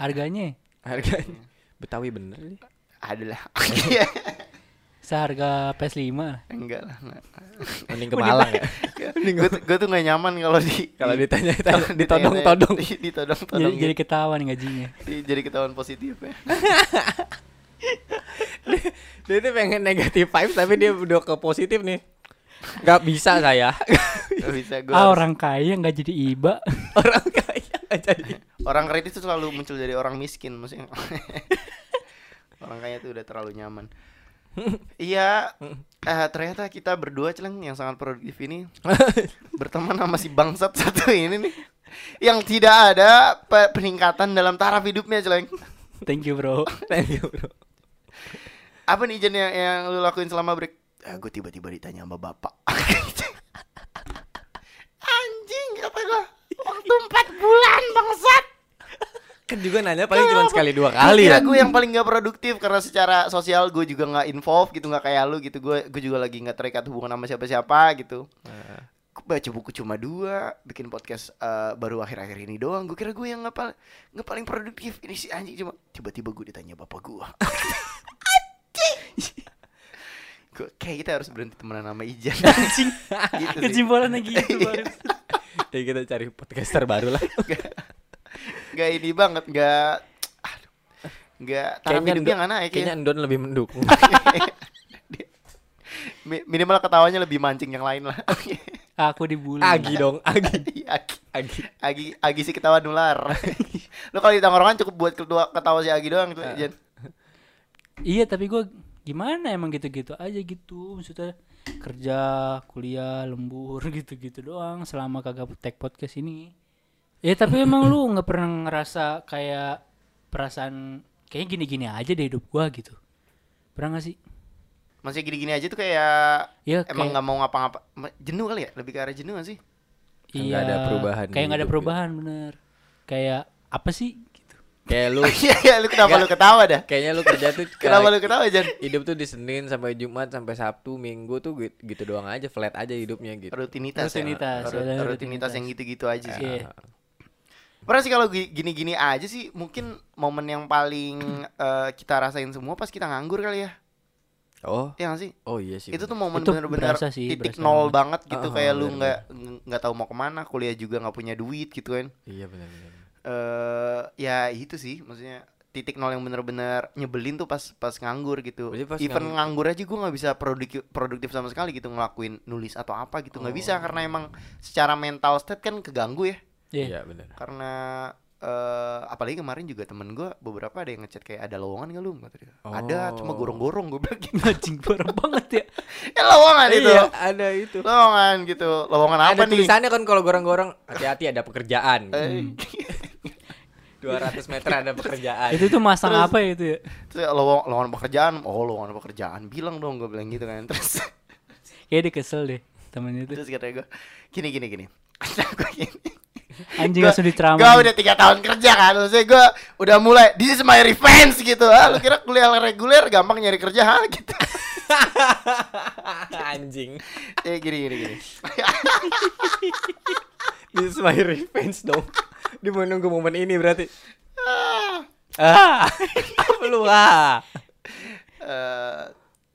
harganya Harganya Betawi bener nih. Adalah seharga PS5 Enggak lah enggak. Mending ke Malang ya. gue tuh, gua tuh gak nyaman kalau di Kalau di- ditanya-tanya, kalau ditodong-todong. di- ditodong-todong jadi, gitu. jadi ketahuan gajinya Di- jadi ketahuan positif ya dia tuh pengen negatif vibes tapi dia udah ke positif nih. Gak bisa saya. Gak bisa gue ah orang kaya nggak jadi iba Orang kaya nggak jadi. Orang kredit tuh selalu muncul dari orang miskin maksudnya. Orang kaya tuh udah terlalu nyaman. Iya eh, ternyata kita berdua celeng yang sangat produktif ini berteman sama si bangsat satu ini nih yang tidak ada pe- peningkatan dalam taraf hidupnya celeng Thank you bro. Thank you, bro. apa nih Jen yang, yang lu lakuin selama break? Ah, gue tiba-tiba ditanya sama bapak. Anjing kata gue waktu empat bulan bangsat Kan juga nanya paling cuma sekali dua kali ya. gue yang paling gak produktif karena secara sosial gue juga nggak involve gitu nggak kayak lu gitu gue gue juga lagi nggak terikat hubungan sama siapa-siapa gitu Gue baca buku cuma dua bikin podcast eh, baru akhir-akhir ini doang gue kira gue yang nggak paling nggak paling produktif ini si anjing cuma tiba-tiba gue ditanya bapak gue Gue kayak kita harus berhenti temenan sama Ijan Anjing. gitu sih. Kesimpulannya gitu baru. Ya kita cari podcaster baru lah. Gak ini banget nggak aduh, nggak taraf hidupnya Ndo- nggak naik ya. kayaknya Endon lebih mendukung. Mi- minimal ketawanya lebih mancing yang lain lah Aku dibully. Agi dong, Agi. Agi Agi. Agi Agi si ketawa nular. Lu kalau di tongkrongan cukup buat kedua ketawa si Agi doang tuh, Ah. Jan. Iya tapi gue gimana emang gitu-gitu aja gitu maksudnya kerja kuliah lembur gitu-gitu doang selama kagak tag podcast ini ya tapi emang lu nggak pernah ngerasa kayak perasaan kayaknya gini-gini aja deh hidup gua gitu pernah gak sih Masih gini-gini aja tuh kayak ya emang kayak nggak mau ngapa-ngapa. Ma- Jenuh kali ya? Lebih ke arah jenuh gak sih? iya Nggak ada perubahan kayak nggak ada hidup perubahan bener kayak apa sih gitu Kayak lu Iya, iya, lu kenapa Nggak. lu ketawa dah? kayaknya lu kerja tuh Kenapa kayak lu ketawa, Jan? hidup tuh di Senin sampai Jumat sampai Sabtu, Minggu tuh gitu, gitu doang aja, flat aja hidupnya gitu. Rutinitas, Rutinitas, ya. Ru- ada Rutinitas rutinitas. yang gitu-gitu aja sih. Iya. Pernah sih kalau gi- gini-gini aja sih mungkin momen yang paling eh, kita rasain semua pas kita nganggur kali ya. Oh, Iya gak sih? oh iya sih. itu tuh bener. momen bener-bener titik berasa nol banget. banget gitu Ah, kayak ah, lu bener, nggak nggak tahu mau ke mana kuliah juga nggak punya duit gitu kan Iya benar benar. eh ya itu sih maksudnya titik nol yang bener-bener nyebelin tuh pas pas nganggur gitu pas even ngang- nganggur aja gue nggak bisa produktif produktif sama sekali gitu ngelakuin nulis atau apa gitu nggak bisa Oh. karena emang secara mental state kan keganggu ya Iya. Iya benar. karena eh apalagi kemarin juga temen gue beberapa ada yang ngechat kayak ada lowongan nggak lu kata dia. Ada cuma Oh. gorong-gorong. Gue bilang gitu anjing parah banget ya. Eh lowongan itu. Iya, ada itu. lowongan gitu. Lowongan apa ada nih? tulisannya kan kalau gorong-gorong hati-hati ada pekerjaan. Eh, 200 meter ada pekerjaan. itu tuh masang Terus- apa ya itu ya? Terus lowong lowongan pekerjaan. Oh lowongan pekerjaan. Bilang dong gue bilang gitu kan. Terus kayak dia kesel deh temennya itu terus katanya gue gini gini gini. Gini anjing Gua- langsung diceramah Gue udah tiga tahun kerja kan Maksudnya gue udah mulai This is my revenge gitu ah, Lu kira kuliah reguler gampang nyari kerja ha gitu Anjing. Eh gini gini gini This is my revenge dong. Dia mau nunggu momen ini berarti. Ah. Ah. Apa lu ah? Eh,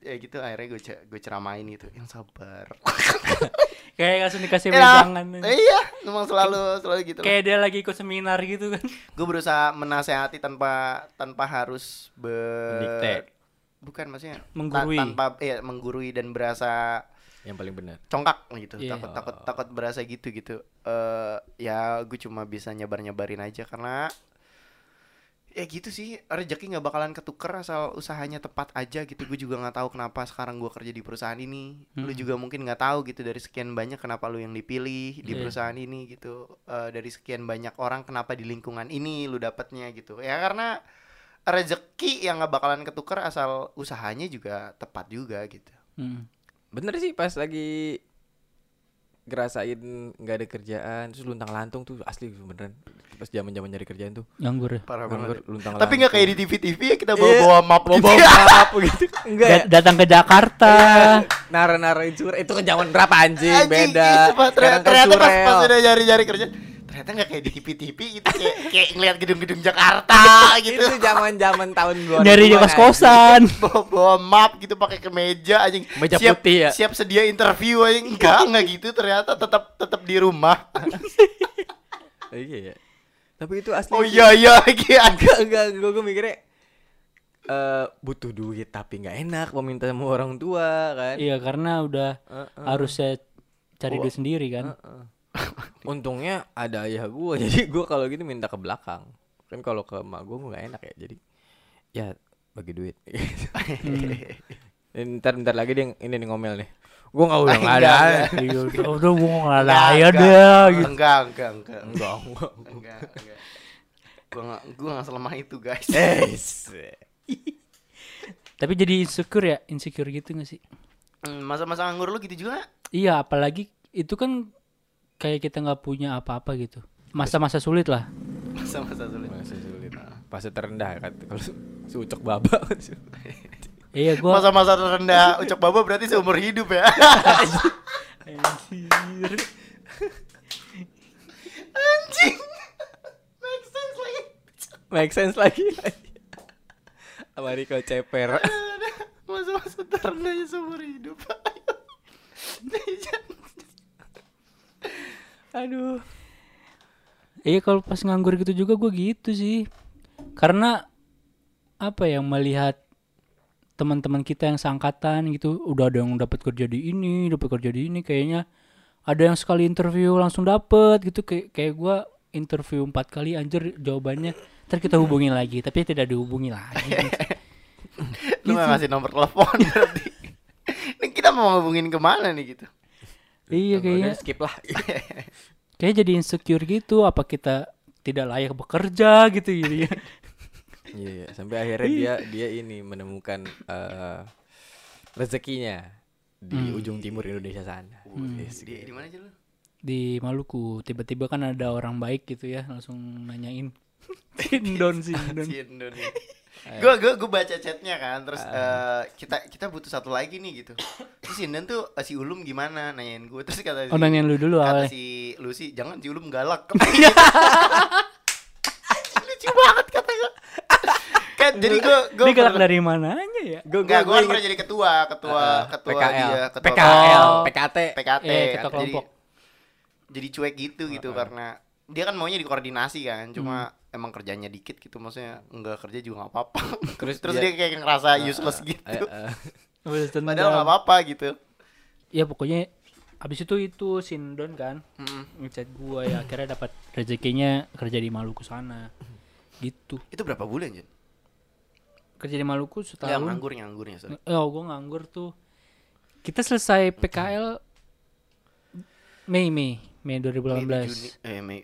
Ya gitu akhirnya gue gue ceramain gitu Yang sabar kayak langsung dikasih Ya, wejangan Iya Memang selalu selalu gitu kayak dia lagi ikut seminar gitu kan Gue berusaha menasehati tanpa tanpa harus ber. Bukan maksudnya ta- Menggurui. tanpa ya menggurui dan berasa Yang paling benar. congkak gitu Iya. takut takut takut berasa gitu gitu eh ya gue cuma bisa nyebar nyebarin aja karena ya gitu sih rezeki nggak bakalan ketuker asal usahanya tepat aja gitu gue juga nggak tahu kenapa sekarang gue kerja di perusahaan ini lu Hmm. juga mungkin nggak tahu gitu dari sekian banyak kenapa lu yang dipilih di Iya. perusahaan ini gitu Eh, dari sekian banyak orang kenapa di lingkungan ini lu dapatnya gitu ya karena rezeki yang nggak bakalan ketuker asal usahanya juga tepat juga gitu Hmm. Bener sih pas lagi ngerasain nggak ada kerjaan terus luntang lantung tuh asli beneran. Pas zaman zaman nyari kerjaan tuh. Nganggur ya? Parah nganggur banget. luntang tapi nggak kayak di TV TV ya kita bawa Iya, bawa map bawa bawa map gitu. Enggak ya Da- datang ke Jakarta. Nara narain surat. Itu kan zaman berapa anjing, Anjing, beda. itu, ternyata, kan ternyata pas, pas udah nyari nyari kerja ternyata nggak kayak di TV TV gitu kayak kayak ngeliat gedung-gedung Jakarta gitu. Itu zaman zaman tahun 2000 nyari di kos kosan. Bawa bawa map gitu pakai kemeja anjing Meja siap, putih ya? siap sedia interview anjing enggak enggak gitu ternyata tetap tetap di rumah. Iya ya tapi itu asli oh iya iya enggak enggak gue gue mikirnya eh butuh duit tapi nggak enak meminta sama orang tua kan? Iya karena udah Heeh. harus saya cari Oh. duit sendiri kan? Heeh. Untungnya ada ayah gue, jadi gue kalau gitu minta ke belakang. Kan kalau ke emak gue nggak enak ya, jadi ya bagi duit. Hmm. Ntar bentar lagi dia ini nih ngomel nih. Gua nggak udah nggak ada. enggak. Iya udah udah gua nggak ada Enggak, ya deh gitu. Enggak, enggak, enggak. Enggak, enggak. Enggak, enggak. Gua enggak gua enggak selemah itu, guys. Eh, Tapi jadi insecure ya, insecure gitu gak sih? Hmm, Masa-masa nganggur lu gitu juga? Iya, apalagi itu kan kayak kita nggak punya apa-apa gitu. Masa-masa sulit lah. Masa-masa sulit. Masih sulit. Fase terendah kan kalau si ucok baba. Iya, gua Masa-masa terendah ucap baba berarti seumur hidup ya. Anjir. Anjing. Make sense lagi. Make sense lagi. Sama Riko ceper. Masa-masa terendahnya seumur hidup. Aduh. Iya kalau pas nganggur gitu juga gue gitu sih. Karena apa ya melihat teman-teman kita yang seangkatan gitu udah ada yang dapat kerja di ini, dapat kerja di ini kayaknya ada yang sekali interview langsung dapet gitu kayak kayak gue interview empat kali anjir jawabannya ntar kita hubungin lagi tapi tidak dihubungi lagi Lu gak ngasih nomor telepon berarti. Ini kita mau ngubungin ke mana nih gitu? Iya kayaknya skip lah. kayak jadi insecure gitu apa kita tidak layak bekerja gitu jadi ya Iya, iya. sampai akhirnya dia dia ini menemukan eh, rezekinya di ujung timur Indonesia sana. Yes, Di, di mana aja lu? di Maluku tiba-tiba kan ada orang baik gitu ya langsung nanyain Sindon Sindon Si Indonesia. Gue gue gue baca chatnya kan, terus eh, kita kita butuh satu lagi nih gitu. Terus Indan tuh eh, si Ulum gimana nanyain gue, terus kata si, oh nanyain lu dulu kata awalnya si Lucy jangan si Ulum galak. Lucu banget kata gue. kan jadi gue gue dia galak dari mananya ya Gue gue kan pernah jadi ketua, ketua, ketua PKL, dia, ketua PKL, Oh. PKT. PKT Iya, kan. ketua jadi kelompok. jadi cuek gitu gitu karena dia kan maunya dikoordinasi kan cuma Hmm. Emang kerjanya dikit gitu maksudnya enggak kerja juga nggak apa-apa. Terus terus dia- dia, kayak ngerasa useless gitu. Eh, eh. Udah tendang. padahal nggak apa-apa gitu. Ya pokoknya abis itu itu Sindon kan Mm. ngechat gua ya akhirnya dapat rezekinya kerja di Maluku sana. Gitu. Itu berapa bulan Jen? kerja di Maluku Ya, setahun nganggur nganggurnya sorry. oh gua nganggur tuh. Kita selesai PKL Mei Mei. Mei 2018 Mei, Juni. eh Mei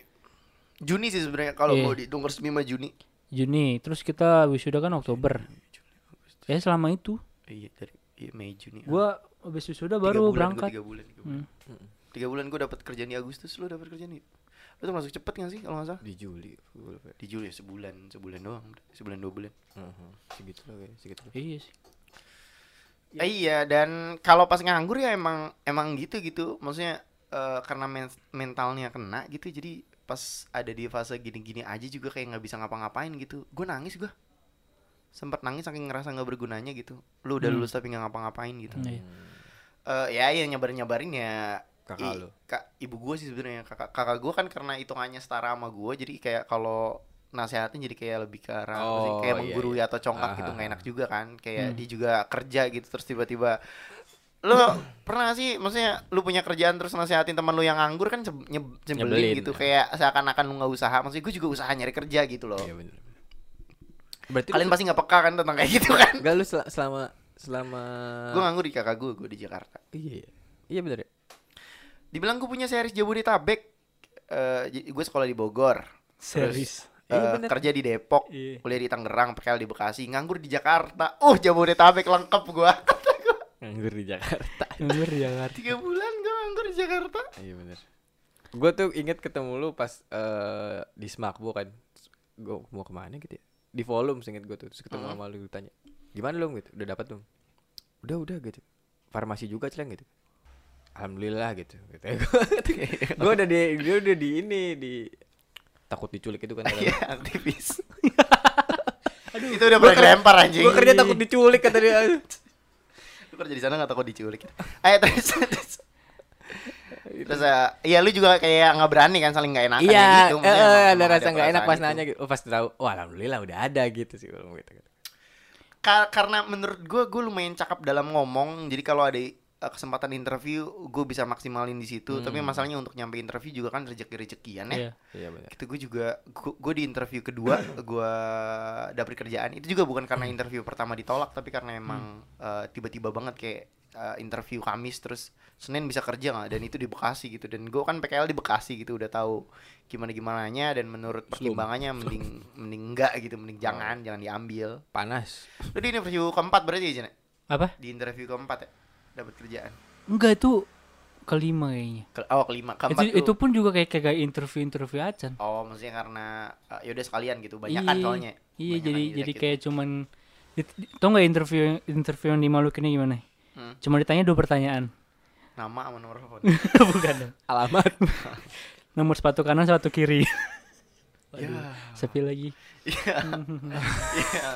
Juni sih sebenarnya kalau Iya. mau dihitung resmi mah Juni. Juni terus kita wisuda kan Oktober. Ya selama itu? Iya dari iya, Mei Juni. Gua habis wisuda Tiga baru bulan, berangkat. tiga bulan tiga bulan, Hmm. tiga bulan gue dapat kerjaan di Agustus lu dapat kerjaan di? Lu tuh masuk cepet gak sih kalau nggak salah? Di Juli. di Juli ya, sebulan sebulan doang sebulan dua bulan. Mhm, Segitu lah kayak segitu. lah. iya sih. Eh, iya dan kalau pas nganggur ya emang emang gitu gitu. Maksudnya eh, karena men- mentalnya kena gitu jadi pas ada di fase gini-gini aja juga kayak nggak bisa ngapa-ngapain gitu gue nangis gue sempat nangis saking ngerasa nggak bergunanya gitu lu udah Hmm. lulus tapi nggak ngapa-ngapain gitu Iya. Eh, ya yang nyabarin nyabarin ya Kakak i- lu. kak ibu gue sih sebenarnya kakak kakak gue kan karena hitungannya setara sama gue jadi kayak kalau nasehatin jadi kayak lebih ke arah sih, Oh, kayak iya, menggurui iya. atau congkak gitu Ah, nggak ah, enak juga kan kayak Hmm. dia juga kerja gitu terus tiba-tiba lu pernah sih maksudnya lu punya kerjaan terus nasehatin teman lu yang nganggur kan nyebelin, Nyebelin, gitu ya. kayak seakan-akan lu nggak usaha maksudnya gue juga usaha nyari kerja gitu loh bener. Berarti kalian pasti nggak peka kan tentang kayak gitu kan Enggak lu sel- selama selama gue nganggur di kakak gue gue di Jakarta Iya. iya. Iya bener ya. dibilang gue punya series Jabodetabek eh gue sekolah di Bogor Series. Eh, Iya, bener. kerja di Depok, Iya. kuliah di Tangerang, PKL di Bekasi, nganggur di Jakarta. Uh, Jabodetabek lengkap gua. Nganggur di Jakarta. Nganggur ya kan Tiga bulan gua nganggur di Jakarta. Iya bener. Gue tuh inget ketemu lu pas eh, di Smakbo kan. Gue mau ke mana gitu ya? Di volume inget gue tuh. Terus ketemu sama lu tanya. Gimana lu gitu? Udah dapat belum? Udah udah gitu. Farmasi juga celeng gitu. Alhamdulillah gitu. gitu. gue udah di gue udah di ini di takut diculik itu kan. Iya, aktivis. Aduh, itu udah pernah dilempar anjing. gue kerja takut diculik kata dia. Kerja di sana enggak takut diculik. Ayo terus terus. Terus eh, iya lu juga kayak nggak berani kan saling nggak enakan Iya, kayak gitu. eh, eh, emang- ada emang rasa nggak enak pas itu. nanya gitu. Oh, pas tahu, wah alhamdulillah udah ada gitu sih kalau gitu. Ka- karena menurut gue gue lumayan cakep dalam ngomong jadi kalau ada eh, kesempatan interview gue bisa maksimalin di situ tapi Hmm. masalahnya untuk nyampe interview juga kan rezeki rezekian ya Iya. Iya benar. gitu gue juga gue di interview kedua gue dapet kerjaan itu juga bukan karena interview pertama ditolak tapi karena emang eh, tiba-tiba banget kayak eh, interview Kamis terus Senin bisa kerja nggak dan itu di Bekasi gitu dan gue kan PKL di Bekasi gitu udah tahu gimana gimananya dan menurut pertimbangannya mending mending enggak gitu mending jangan jangan diambil Panas. lu di interview keempat berarti ya? Apa? di interview keempat ya dapat kerjaan Enggak itu kelima kayaknya. Ke, oh kelima Itu keempat itu tuh pun juga kayak kayak interview-interview acan. oh maksudnya karena eh, yaudah sekalian gitu banyak kan Iya, soalnya Iya, jadi jadi gitu. kayak cuman it- tau nggak interview interview yang di Maluku ini gimana? Hmm. Cuma ditanya dua pertanyaan. nama sama nomor telepon Bukan dong. Alamat. Nomor sepatu kanan, sepatu kiri. ya Sepi lagi. Iya. Iya.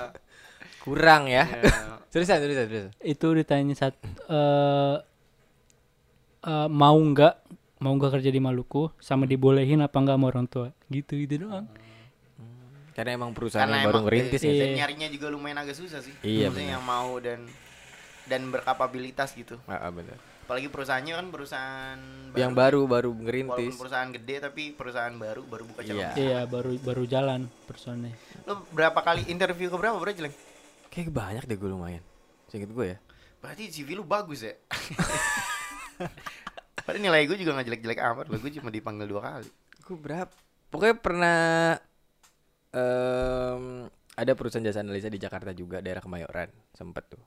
Kurang ya. Iya. Seriusan, seriusan, seriusan. Itu ditanya saat eh eh, mau nggak mau nggak kerja di Maluku sama dibolehin apa nggak sama orang tua gitu gitu doang. Karena emang perusahaan Karena yang baru emang ngerintis iya, ya. dan nyarinya juga lumayan agak susah sih. Iya, Maksudnya yang mau dan dan berkapabilitas gitu. Ah, ah, benar. Apalagi perusahaannya kan perusahaan Yang baru baru walaupun ngerintis. perusahaan gede tapi perusahaan baru baru buka cabang. Iya. Iya baru baru jalan personnya. Lo berapa kali interview ke berapa bro Jeleng? Kayak banyak deh gue lumayan. Seinget gue ya. Berarti CV lu bagus ya. Padahal nilai gue juga gak jelek-jelek amat loh. Gue cuma dipanggil dua kali. Gue berapa? Pokoknya pernah em ada perusahaan jasa analisa di Jakarta juga daerah Kemayoran sempet tuh.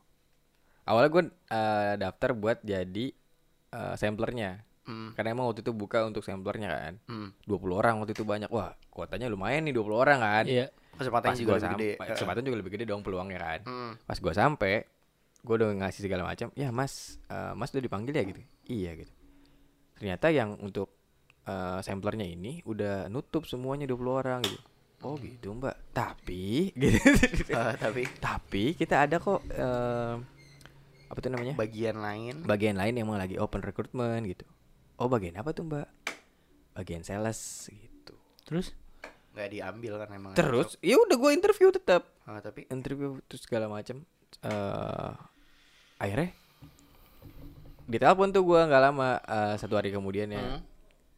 Awalnya gue eh, daftar buat jadi eh, samplernya. Hmm. Karena emang waktu itu buka untuk samplernya kan. Hmm. 20 orang waktu itu banyak. Wah, kuotanya lumayan nih 20 orang kan. Iya. Kesempatannya Pas juga lebih gede. sampai, kesempatan juga lebih gede dong peluangnya kan. Hmm. Pas gua sampai, gua udah ngasih segala macam. Ya mas, eh, mas udah dipanggil ya gitu. Iya gitu. Ternyata yang untuk eh, samplernya ini udah nutup semuanya 20 orang gitu. Oh gitu mbak. Tapi, gitu. Eh, tapi Tapi kita ada kok eh, apa tuh namanya? bagian lain Bagian lain yang emang lagi open recruitment gitu. Oh bagian apa tuh mbak? Bagian sales gitu. Terus nggak diambil kan emang. Terus, ya udah gue interview tetap. Ah, tapi interview terus segala macam eh akhirnya ditelepon tuh gua nggak lama eh, satu hari kemudian ya Hmm.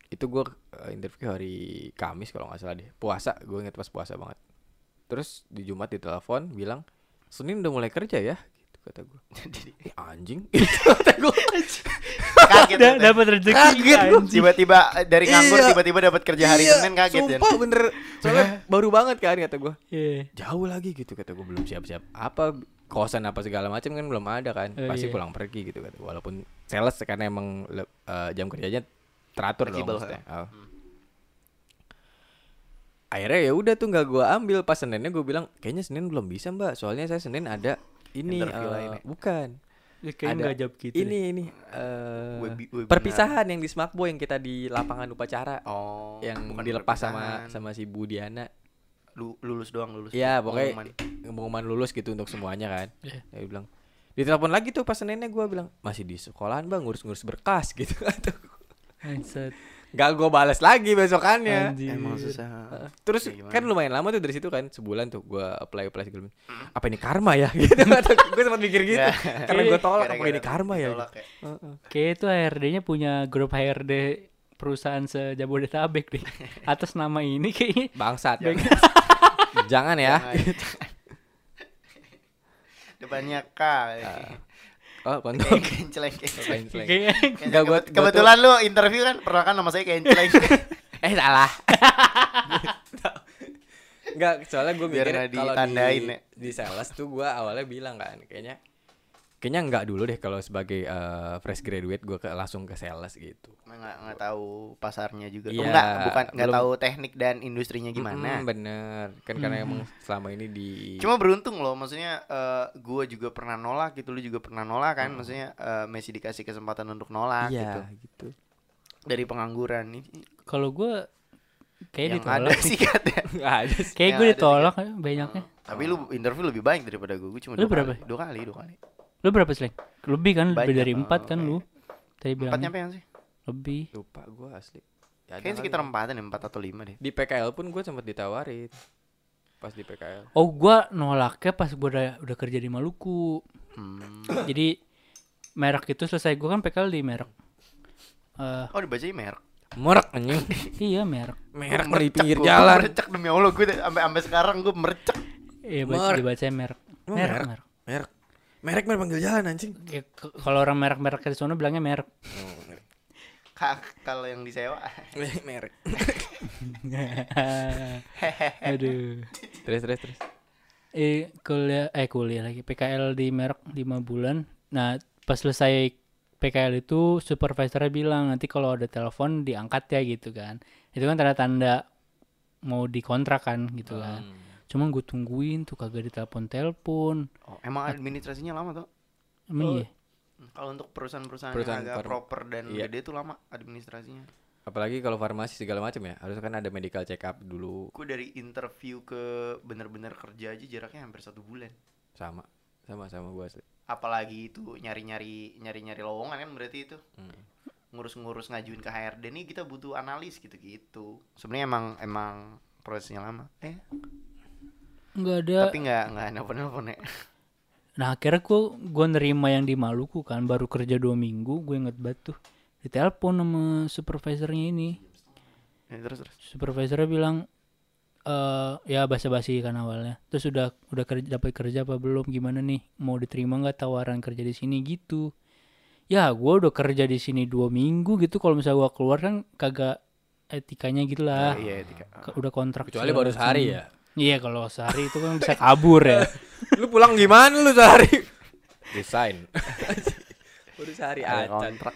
itu gua eh, interview hari Kamis kalau nggak salah deh puasa gue inget pas puasa banget terus di Jumat ditelepon bilang Senin udah mulai kerja ya kata gua Jadi eh anjing gitu kata gua kaget Da- ya, dapat rezeki Kaget tiba-tiba dari nganggur Iya. tiba-tiba dapat kerja hari Iya, Senin kaget ya. sumpah bener soalnya baru banget kan kata gua Iya. jauh lagi gitu kata gue belum siap-siap apa kosan apa segala macam kan belum ada kan Oh, pasti iya. pulang pergi gitu kan walaupun sales karena emang eh, jam kerjanya teratur dong Fleksibel, maksudnya. ya. Oh. akhirnya ya udah tuh nggak gua ambil pas seninnya gue bilang kayaknya senin belum bisa mbak soalnya saya senin ada ini Interview eh, ya? bukan Ya, ada gitu. ini deh. ini eh, Webi- webinar. perpisahan yang di Smakbo yang kita di lapangan upacara Oh, yang bukan dilepas sama perpisahan. sama si Bu Diana Lu- lulus doang lulus. Doang. pokoknya Pengumuman. pengumuman lulus gitu untuk semuanya kan. Iya. Dia bilang ditelepon lagi tuh pas Seninnya gue bilang masih di sekolahan bang ngurus-ngurus berkas gitu kan. Gak gue balas lagi besokannya. Anjir. Emang susah. Terus Ya, gimana? kan lumayan lama tuh dari situ kan sebulan tuh gue apply apply segala macam. Apa ini karma ya gitu gue sempat mikir gitu Ya. karena gue tolak apa ini karma ya gitu. ya. Heeh. Kayak itu HRD-nya punya grup HRD perusahaan sejabodetabek deh. Atas nama ini kayaknya bangsat jangan ya Jangan. Depannya K. oh kontol Kenceleng. Kayaknya Enggak, gua- Kebet- Kebetulan lu interview kan pernah kan nama saya kenceleng. eh salah Enggak, soalnya gue mikir kalau ditandain di, ya. di sales tuh gue awalnya bilang kan kayaknya kayaknya enggak dulu deh kalau sebagai eh, fresh graduate gue ke, langsung ke sales gitu. nggak nggak tahu pasarnya juga. Oh, enggak, bukan nggak belum- tahu teknik dan industrinya gimana. Mm, bener, kan karena emang selama ini di Cuma beruntung loh, maksudnya eh gua juga pernah nolak gitu, lu juga pernah nolak kan, maksudnya eh, masih dikasih kesempatan untuk nolak gitu. iya gitu. Dari pengangguran ini kalau gue kayak yang ada ditolak. sih katanya. Enggak ada sih. Kayak gue ditolak ya, banyaknya. Tapi lu interview lebih baik daripada gue, gue cuma Lu dua berapa? kali. Dua kali, dua kali. Lu berapa sih? Lebih kan? Lebih dari empat kan lu? Tadi Empat bilang nyampe yang sih? lebih. Lupa gue asli. Ya, Kayaknya sekitar empatan ya, empat atau lima deh. di PKL pun gue sempat ditawarin pas di PKL. Oh, gua nolaknya pas gua udah, udah kerja di Maluku. Hmm. Jadi merek itu selesai gue kan PKL di merek Eh, Oh dibacanya merek. Merek anjing. iya merek Merek di pinggir gua- gua jalan. Merecek demi Allah gue sampai sampai sekarang gue merecek. iya baca Merek. dibaca merek merek merek. merek Merek. Merek merek panggil jalan anjing. Ya, kalau orang merek-merek di sana bilangnya merek Oh, merek. Kak, kalau yang disewa. merek. aduh Terus terus terus. eh kuliah eh kuliah lagi PKL di merek 5 bulan nah pas selesai PKL itu supervisornya bilang nanti kalau ada telepon diangkat ya gitu kan itu kan tanda-tanda mau dikontrak kan gitu kan cuman gue tungguin tuh kagak ditelepon telepon Oh, emang administrasinya lama tuh. emang iya Kalau untuk perusahaan-perusahaan Perusahaan yang agak farm- proper dan Iya. gede tuh lama administrasinya. Apalagi kalau farmasi segala macam ya, harus kan ada medical check up dulu Gue dari interview ke bener-bener kerja aja jaraknya hampir satu bulan. sama sama sama gua asli. Apalagi itu nyari-nyari nyari-nyari lowongan kan berarti itu. Hmm. Ngurus-ngurus ngajuin ke HRD nih kita butuh analis gitu-gitu. Sebenarnya emang emang prosesnya lama. Eh, nggak ada. Tapi nggak nggak nelpon-nelpon ya. nah akhirnya gue gue nerima yang di Maluku kan baru kerja dua minggu gue inget banget tuh. Ditelepon sama supervisornya ini. Ya, terus terus. supervisornya bilang eh ya basa-basi kan awalnya. Terus udah udah kerja dapat kerja apa belum? Gimana nih? Mau diterima nggak tawaran kerja di sini? Gitu. Ya gue udah kerja di sini dua minggu gitu. Kalau misalnya gue keluar kan kagak etikanya gitu lah. Oh, iya, etika. Udah kontrak Kecuali baru sehari ya. Iya kalau sehari itu kan bisa kabur ya lu pulang gimana lu sehari? Resign. Udah sehari kontrak.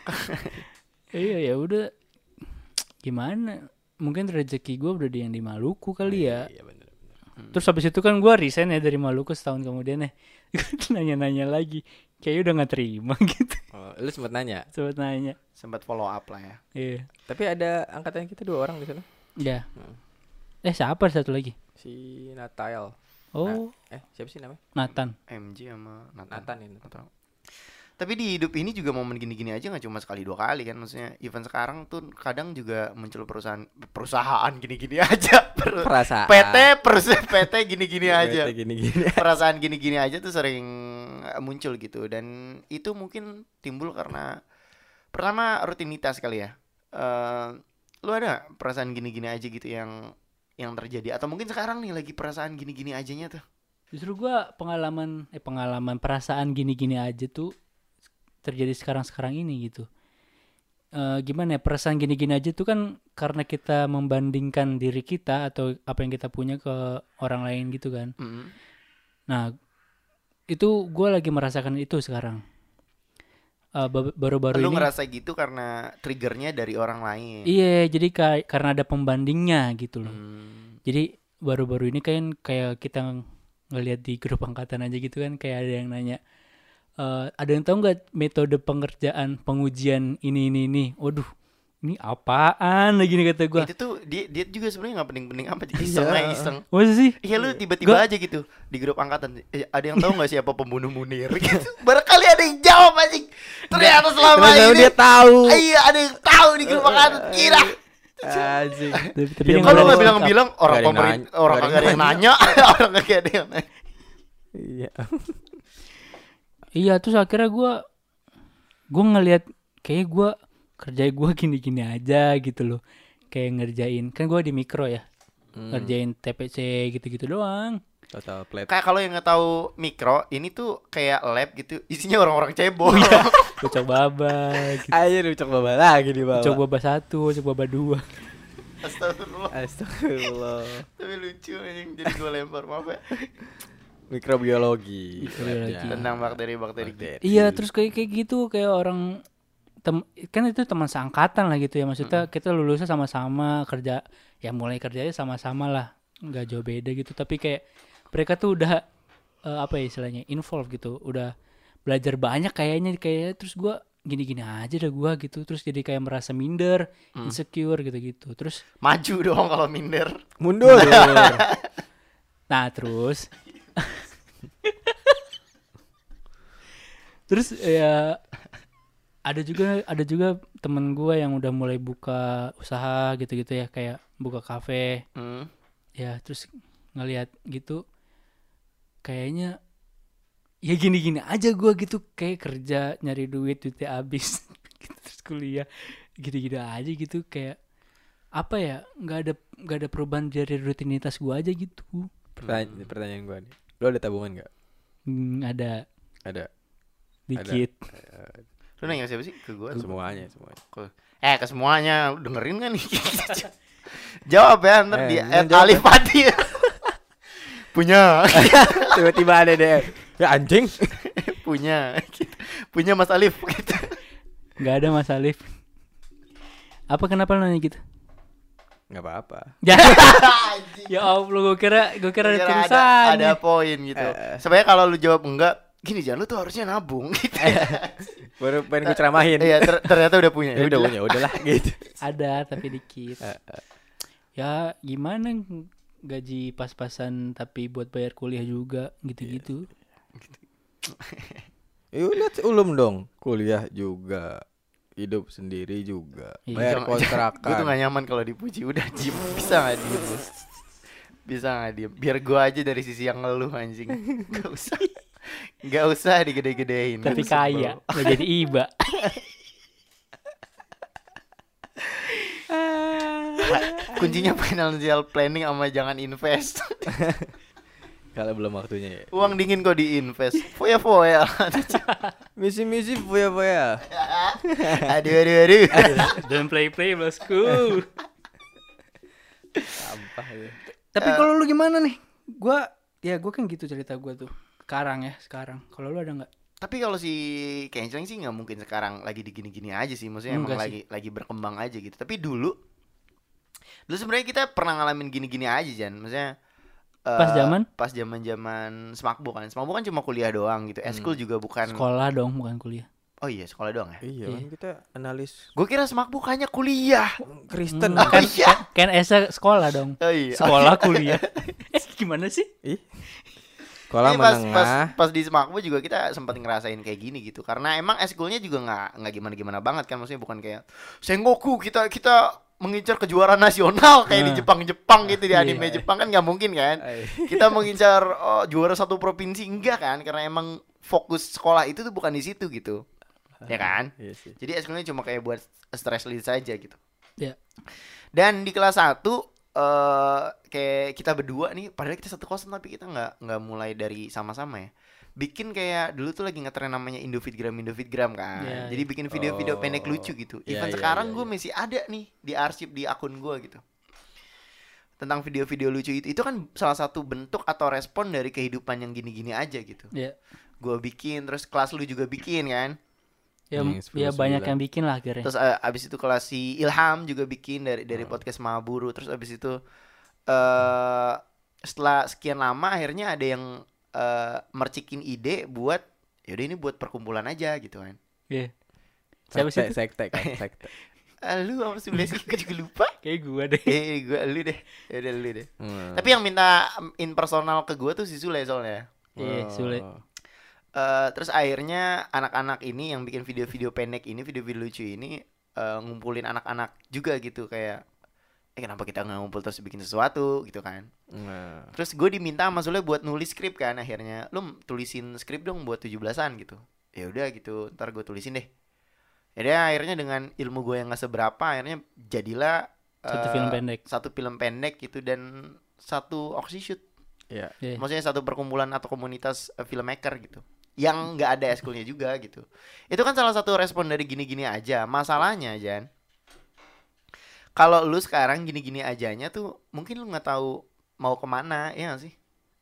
iya ya udah gimana mungkin rezeki gue udah di yang di Maluku kali ya Iya bener. bener. Terus habis itu kan gue resign ya dari Maluku setahun kemudian ya. Nanya-nanya lagi. Kayaknya udah gak terima gitu. Oh, lu sempet nanya. Sobat nanya. Sempat follow up lah ya. Iya. Tapi ada angkatan kita dua orang di sana. Ya. Hmm. Eh siapa satu lagi? Si Natael. Oh, Eh, siapa sih namanya? Nathan. MJ sama Nathan. Nathan ini. Tahu. Tapi di hidup ini juga momen gini-gini aja nggak cuma sekali dua kali kan maksudnya event sekarang tuh kadang juga muncul perusahaan perusahaan gini-gini aja Per- Perasaan. PT perusahaan PT gini-gini aja Gini-gini. perasaan gini-gini aja tuh sering eh, muncul gitu dan itu mungkin timbul karena pertama rutinitas kali ya Eh lu ada perasaan gini-gini aja gitu yang yang terjadi atau mungkin sekarang nih lagi perasaan gini-gini ajanya tuh Justru gue pengalaman eh pengalaman perasaan gini-gini aja tuh terjadi sekarang-sekarang ini gitu. Eh gimana ya perasaan gini-gini aja tuh kan karena kita membandingkan diri kita atau apa yang kita punya ke orang lain gitu kan. Mm. Nah, itu gue lagi merasakan itu sekarang. Ba- baru-baru lu ini. ngerasa gitu karena triggernya dari orang lain Iya, jadi kayak karena ada pembandingnya gitu loh. Hmm. Jadi baru-baru ini kan kayak kita ngelihat di grup angkatan aja gitu kan kayak ada yang nanya eh ada yang tahu nggak metode pengerjaan pengujian ini ini ini. Waduh, ini apaan lagi nih kata gue. itu tuh dia dia juga sebenarnya nggak penting-penting apa iseng aja iseng Masa sih? Iya lu tiba-tiba Gua- aja gitu di grup angkatan eh, ada yang tahu nggak siapa pembunuh Munir gitu barangkali ada yang jawab anjing ternyata selama Ternyata ini dia tahu. Ah, iya ada yang tahu di grup angkatan kira Anjing. Tapi, kalau nggak nggak ada- bilang-bilang orang pemerintah orang kagak ada yang yang nanya orang kagak ada yang nanya Iya. Iya, terus akhirnya gue gue ngelihat kayak gue kerja gue gini-gini aja gitu loh. Kayak ngerjain kan gue di mikro ya. Hmm. Ngerjain TPC gitu-gitu doang. Total plate. kayak kalau yang nggak tahu mikro ini tuh kayak lab gitu isinya orang-orang cebol Ucok baba gitu. Ayo ucok baba lagi di bawah. Ucok baba satu, ucok baba dua. Astagfirullah Astagfirullah. tapi lucu anjing jadi gue lempar maaf ya Mikrobiologi. Mikrobiologi. labnya. tentang bakteri-bakteri Bakteri. Iya, terus kayak kayak gitu kayak orang tem kan itu teman seangkatan lah gitu ya maksudnya kita lulusnya sama-sama kerja ya mulai kerjanya sama-sama lah nggak jauh beda gitu tapi kayak mereka tuh udah eh, apa ya istilahnya involve gitu. Udah belajar banyak kayaknya kayak terus gua gini-gini aja dah gua gitu. Terus jadi kayak merasa minder insecure gitu-gitu. Terus maju dong kalau minder. Mundur. Nah terus Terus ya ada juga ada juga temen gue yang udah mulai buka usaha gitu-gitu ya. Kayak buka kafe. Hmm. ya terus ngelihat gitu kayaknya ya gini-gini aja gua gitu kayak kerja nyari duit duitnya habis gitu, terus kuliah gitu-gitu aja gitu kayak apa ya nggak ada nggak ada perubahan dari rutinitas gua aja gitu Pertanyaan, pertanyaan gue nih. Lo ada tabungan nggak? Hmm, ada Ada. dikit Lu nanya siapa sih? Ke gua. Semuanya, semuanya. Ke- Eh ke semuanya dengerin kan nih? Jawab ya ntar Eh, di Alif Pati. Punya. Tiba-tiba ada deh. Ya anjing. Punya. Punya Mas Alif nggak ada mas Alif apa kenapa nanya gitu Nggak apa-apa. ya ya allah gua kira gua kira ada Kira tulisan ada poin gitu. Eh. Sebenarnya kalau lu jawab enggak, gini jangan lu tuh harusnya nabung gitu. Baru pengen gue ceramahin. Iya, ter- ternyata udah punya. Ya udah Udah. punya, udahlah gitu. ada tapi dikit Eh, eh. ya gimana gaji pas-pasan tapi buat bayar kuliah juga gitu-gitu. Ya lihat ulum dong. Kuliah juga. Hidup sendiri juga. Iya. Bayar Jangan- Gue tuh kontrakan. gak nyaman kalau dipuji. Udah diem Bisa gak diem Bisa gak diem Biar gue aja dari sisi yang ngeluh anjing. Gak usah. Gak usah digede-gedein. Tapi kaya. nggak jadi iba Kuncinya financial planning sama jangan invest. Kalau belum waktunya ya. Uang dingin kok diinvest Foya-foya Misi-misi foya-foya. Aduh aduh aduh. Don't play play bosku. Sampah ya. tapi kalau lu gimana nih? Gua ya gua kan gitu cerita gua tuh. Sekarang ya sekarang. Kalau lu ada nggak? Tapi kalau si Kenceng sih nggak mungkin sekarang lagi di gini-gini aja sih, maksudnya emang lagi lagi berkembang aja gitu. Tapi dulu, dulu sebenarnya kita pernah ngalamin gini-gini aja Jan, maksudnya eh, Pas zaman? pas zaman zaman smakbo kan, smakbo kan cuma kuliah doang gitu, eskul juga bukan. sekolah dong bukan kuliah Oh iya sekolah doang ya. Iya, Iya. kan kita analis Gue kira smakbo hanya kuliah. Kristen. Hmm, kan iya. kan Esa sekolah dong Oh iya. sekolah kuliah eh gimana sih Ih. Sekolah pas, pas, menengah. pas di juga kita sempat ngerasain kayak gini gitu karena emang eskulnya juga nggak nggak gimana gimana banget kan maksudnya bukan kayak Sengoku kita kita mengincar kejuaraan nasional kayak di Nah. Jepang Jepang gitu di Iya. anime Jepang kan nggak mungkin kan Ay. kita mengincar oh, juara satu provinsi enggak kan karena emang fokus sekolah itu tuh bukan di situ gitu ya kan Iya sih. jadi eskulnya cuma kayak buat stress release aja gitu ya dan di kelas 1 eh kayak kita berdua nih padahal kita satu kosan tapi kita nggak nggak mulai dari sama-sama ya bikin kayak dulu tuh lagi ngetren namanya Indofitgram Indofitgram kan. Iya, jadi bikin video-video Oh. pendek lucu gitu. Iya, even iya, sekarang iya, gue iya. masih ada nih di arsip di akun gue gitu. Tentang video-video lucu itu. Itu kan salah satu bentuk atau respon dari kehidupan yang gini-gini aja gitu. Ya gue bikin terus kelas lu juga bikin kan? Ya, Yang ya banyak 10-9. yang bikin lah akhirnya. Terus eh, abis itu kelas si Ilham juga bikin dari dari podcast Mahaburu. Terus abis itu eh setelah sekian lama akhirnya ada yang eh mercikin ide buat yaudah ini buat perkumpulan aja gitu kan. Iya. siapa sih? Sekte, kan, sekte. Ah, lu apa sih sih? Gue juga lupa. kayak gua deh Eh, gue lu deh. Ya udah lu deh. Hmm. Tapi yang minta in personal ke gue tuh si Sule soalnya. iya sulit Oh. Eh, terus akhirnya anak-anak ini yang bikin video-video pendek ini, video-video lucu ini eh, ngumpulin anak-anak juga gitu kayak eh kenapa kita nggak ngumpul terus bikin sesuatu gitu kan. Nah. Terus gue diminta sama Sule buat nulis skrip kan akhirnya. Lu tulisin skrip dong buat 17-an gitu. Ya udah gitu, ntar gue tulisin deh. Ya akhirnya dengan ilmu gue yang gak seberapa akhirnya jadilah satu eh, film pendek Satu film pendek gitu dan satu oxy shoot. Iya. Iya. Maksudnya satu perkumpulan atau komunitas eh, filmmaker gitu. Yang nggak ada eskulnya juga gitu. Itu kan salah satu respon dari gini-gini aja. Masalahnya Jan. Kalau lu sekarang gini-gini ajanya tuh mungkin lu nggak tahu mau ke mana ya nggak sih?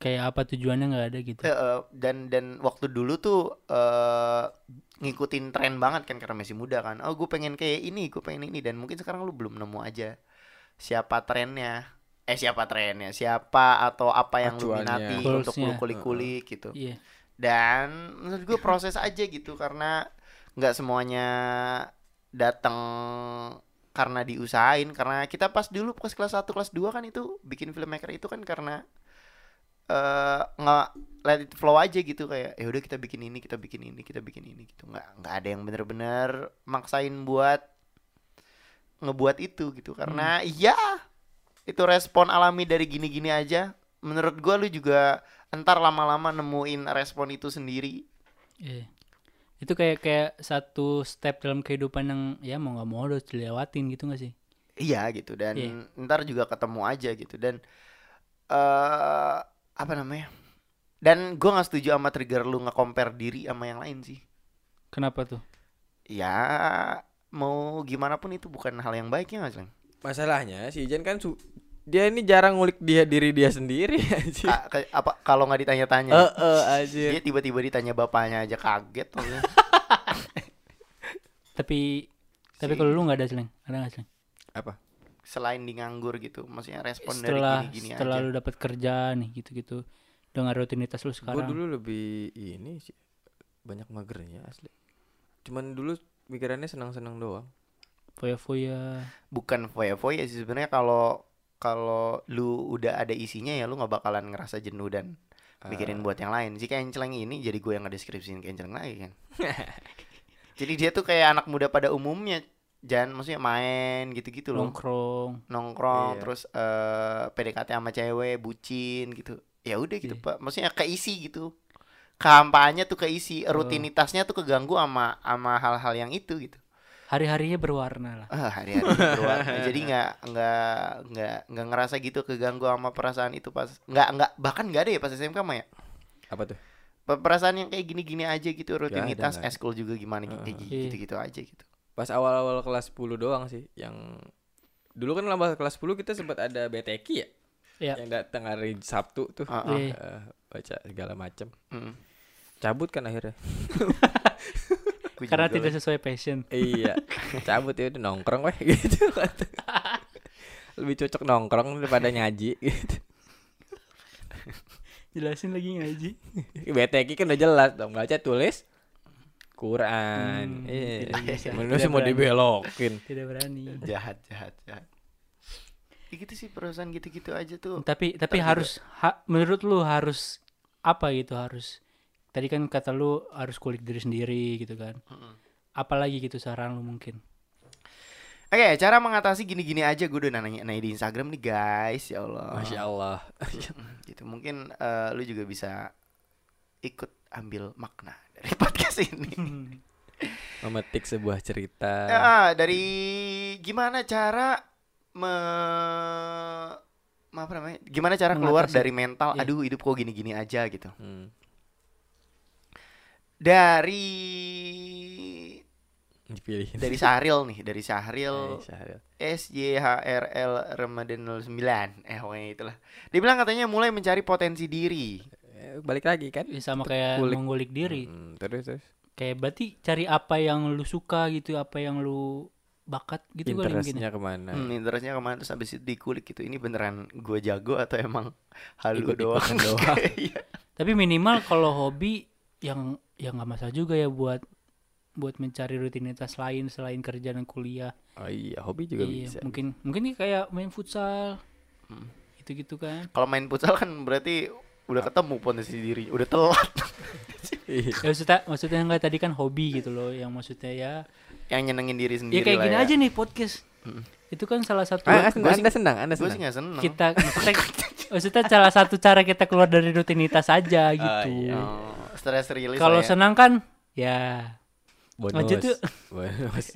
kayak apa tujuannya nggak ada gitu eh, dan dan waktu dulu tuh eh ngikutin tren banget kan karena masih muda kan. Oh gue pengen kayak ini, gue pengen ini dan mungkin sekarang lu belum nemu aja siapa trennya. Eh siapa trennya, siapa atau apa yang lu minati untuk lu kulik-kulik gitu. iya Dan menurut gue proses aja gitu karena nggak semuanya datang karena diusahain karena kita pas dulu pas kelas 1 kelas 2 kan itu bikin filmmaker itu kan karena eh nggak let it flow aja gitu kayak ya udah kita bikin ini kita bikin ini kita bikin ini gitu. Nggak nggak ada yang bener-bener maksain buat ngebuat itu gitu. Karena iya itu respon alami dari gini-gini aja. Menurut gua lu juga entar lama-lama nemuin respon itu sendiri. Iya. Itu kayak kayak satu step dalam kehidupan yang ya mau nggak mau harus dilewatin gitu gak sih? iya gitu dan Iya. ntar juga ketemu aja gitu dan eh apa namanya dan gua nggak setuju sama trigger lu nge-compare diri sama yang lain sih Kenapa tuh? ya mau gimana pun itu bukan hal yang baik ya nggak Slang? Masalahnya si Ijan kan su- dia ini jarang ngulik dia diri dia sendiri anjir. Ka- ka- apa kalau nggak ditanya-tanya Eh eh anjir. dia tiba-tiba ditanya bapaknya aja kaget. Tapi tapi kalau lu nggak ada seleng, ada nggak seleng? Apa? selain di nganggur gitu maksudnya respon Setelah dari gini-gini setelah aja lu dapat kerja nih gitu-gitu dengan rutinitas lu Gue sekarang. dulu lebih ini sih banyak magernya asli. Cuman dulu pikirannya senang-senang doang. Foya-foya. bukan foya-foya sih sebenarnya kalau kalau lu udah ada isinya ya lu nggak bakalan ngerasa jenuh dan mikirin buat yang lain. Si kenceleng ini jadi gue yang ngedeskripsiin kenceleng lagi kan. Jadi dia tuh kayak anak muda pada umumnya Jan. Maksudnya main gitu-gitu loh. Nongkrong. nongkrong Iya. terus eh PDKT sama cewek bucin gitu. Ya udah gitu Iya. pak. Maksudnya keisi gitu. Kampanye tuh keisi rutinitasnya tuh keganggu sama sama hal-hal yang itu gitu Hari-harinya berwarna lah. ah hari-hari berwarna jadi nggak nggak nggak nggak ngerasa gitu keganggu sama perasaan itu pas nggak nggak bahkan nggak ada ya pas SMK mah ya Apa tuh? Pe- perasaan yang kayak gini-gini aja gitu rutinitas eskul juga gimana Heeh. kayak Iya. gitu-gitu aja gitu Pas awal-awal kelas 10 doang sih yang dulu kan lama kelas 10 kita sempat ada BTK ya. Iya. Yang datang hari Sabtu tuh. Heeh. Iya. Eh, baca segala macam. Mm. Cabut kan akhirnya. Gua Karena juga tidak sesuai passion. iya. Cabut ya udah nongkrong weh gitu. Lebih cocok nongkrong daripada nyaji gitu. Jelasin lagi ngaji. BTK kan udah jelas dong baca tulis Quran. Hmm, Iya. tidak bisa. Manusia mau berani. dibelokin. Tidak berani. jahat jahat jahat ya gitu sih perusahaan gitu-gitu aja tuh Tapi tapi harus ha- menurut lu harus apa gitu harus tadi kan kata lu harus kulik diri sendiri gitu kan. Mm-mm. Apalagi gitu saran lu mungkin. Oke, cara mengatasi gini-gini aja gue udah nanya, nanya di Instagram nih guys, ya Allah. Masya Allah. Gitu mungkin eh, lu juga bisa ikut ambil makna dari podcast ini. Memetik sebuah cerita. Ya, dari gimana cara me apa namanya? Gimana cara keluar Mengatasi. dari mental Iya. aduh hidup kok gini-gini aja gitu. Hmm. Dari Dipilih. dari Syahril nih, dari Eh, Syahril Syahril. S Y H R L Ramadan 09 eh pokoknya itulah dia bilang katanya mulai mencari potensi diri Eh, balik lagi kan? Ya, sama kayak Kulik. mengulik diri. Hmm, terus terus. Kayak berarti cari apa yang lu suka gitu, apa yang lu bakat gitu kali mungkin. Interestnya ya. ke mana? hmm, interestnya ke mana terus habis itu dikulik gitu ini beneran gue jago atau emang halu Ikut-ikutan doang doang. Iya. Tapi minimal kalau hobi yang yang nggak masalah juga ya buat buat mencari rutinitas lain selain kerja dan kuliah. Oh iya, hobi juga Iya, bisa. mungkin mungkin nih kayak main futsal. Hmm. Gitu-gitu kan. kalau main futsal kan berarti udah ketemu potensi diri udah telat. Ya maksudnya maksudnya enggak tadi kan hobi gitu loh, yang maksudnya ya yang nyenengin diri ya sendiri kayak lah gini ya. aja nih podcast. Mm. Itu kan salah satu Ah, anda, anda senang, anda gue sih senang. seneng kita maksudnya, maksudnya salah satu cara kita keluar dari rutinitas aja gitu. iya. Stress release Kalau ya. senang kan ya Bonus. Lanjut yuk. Bonus.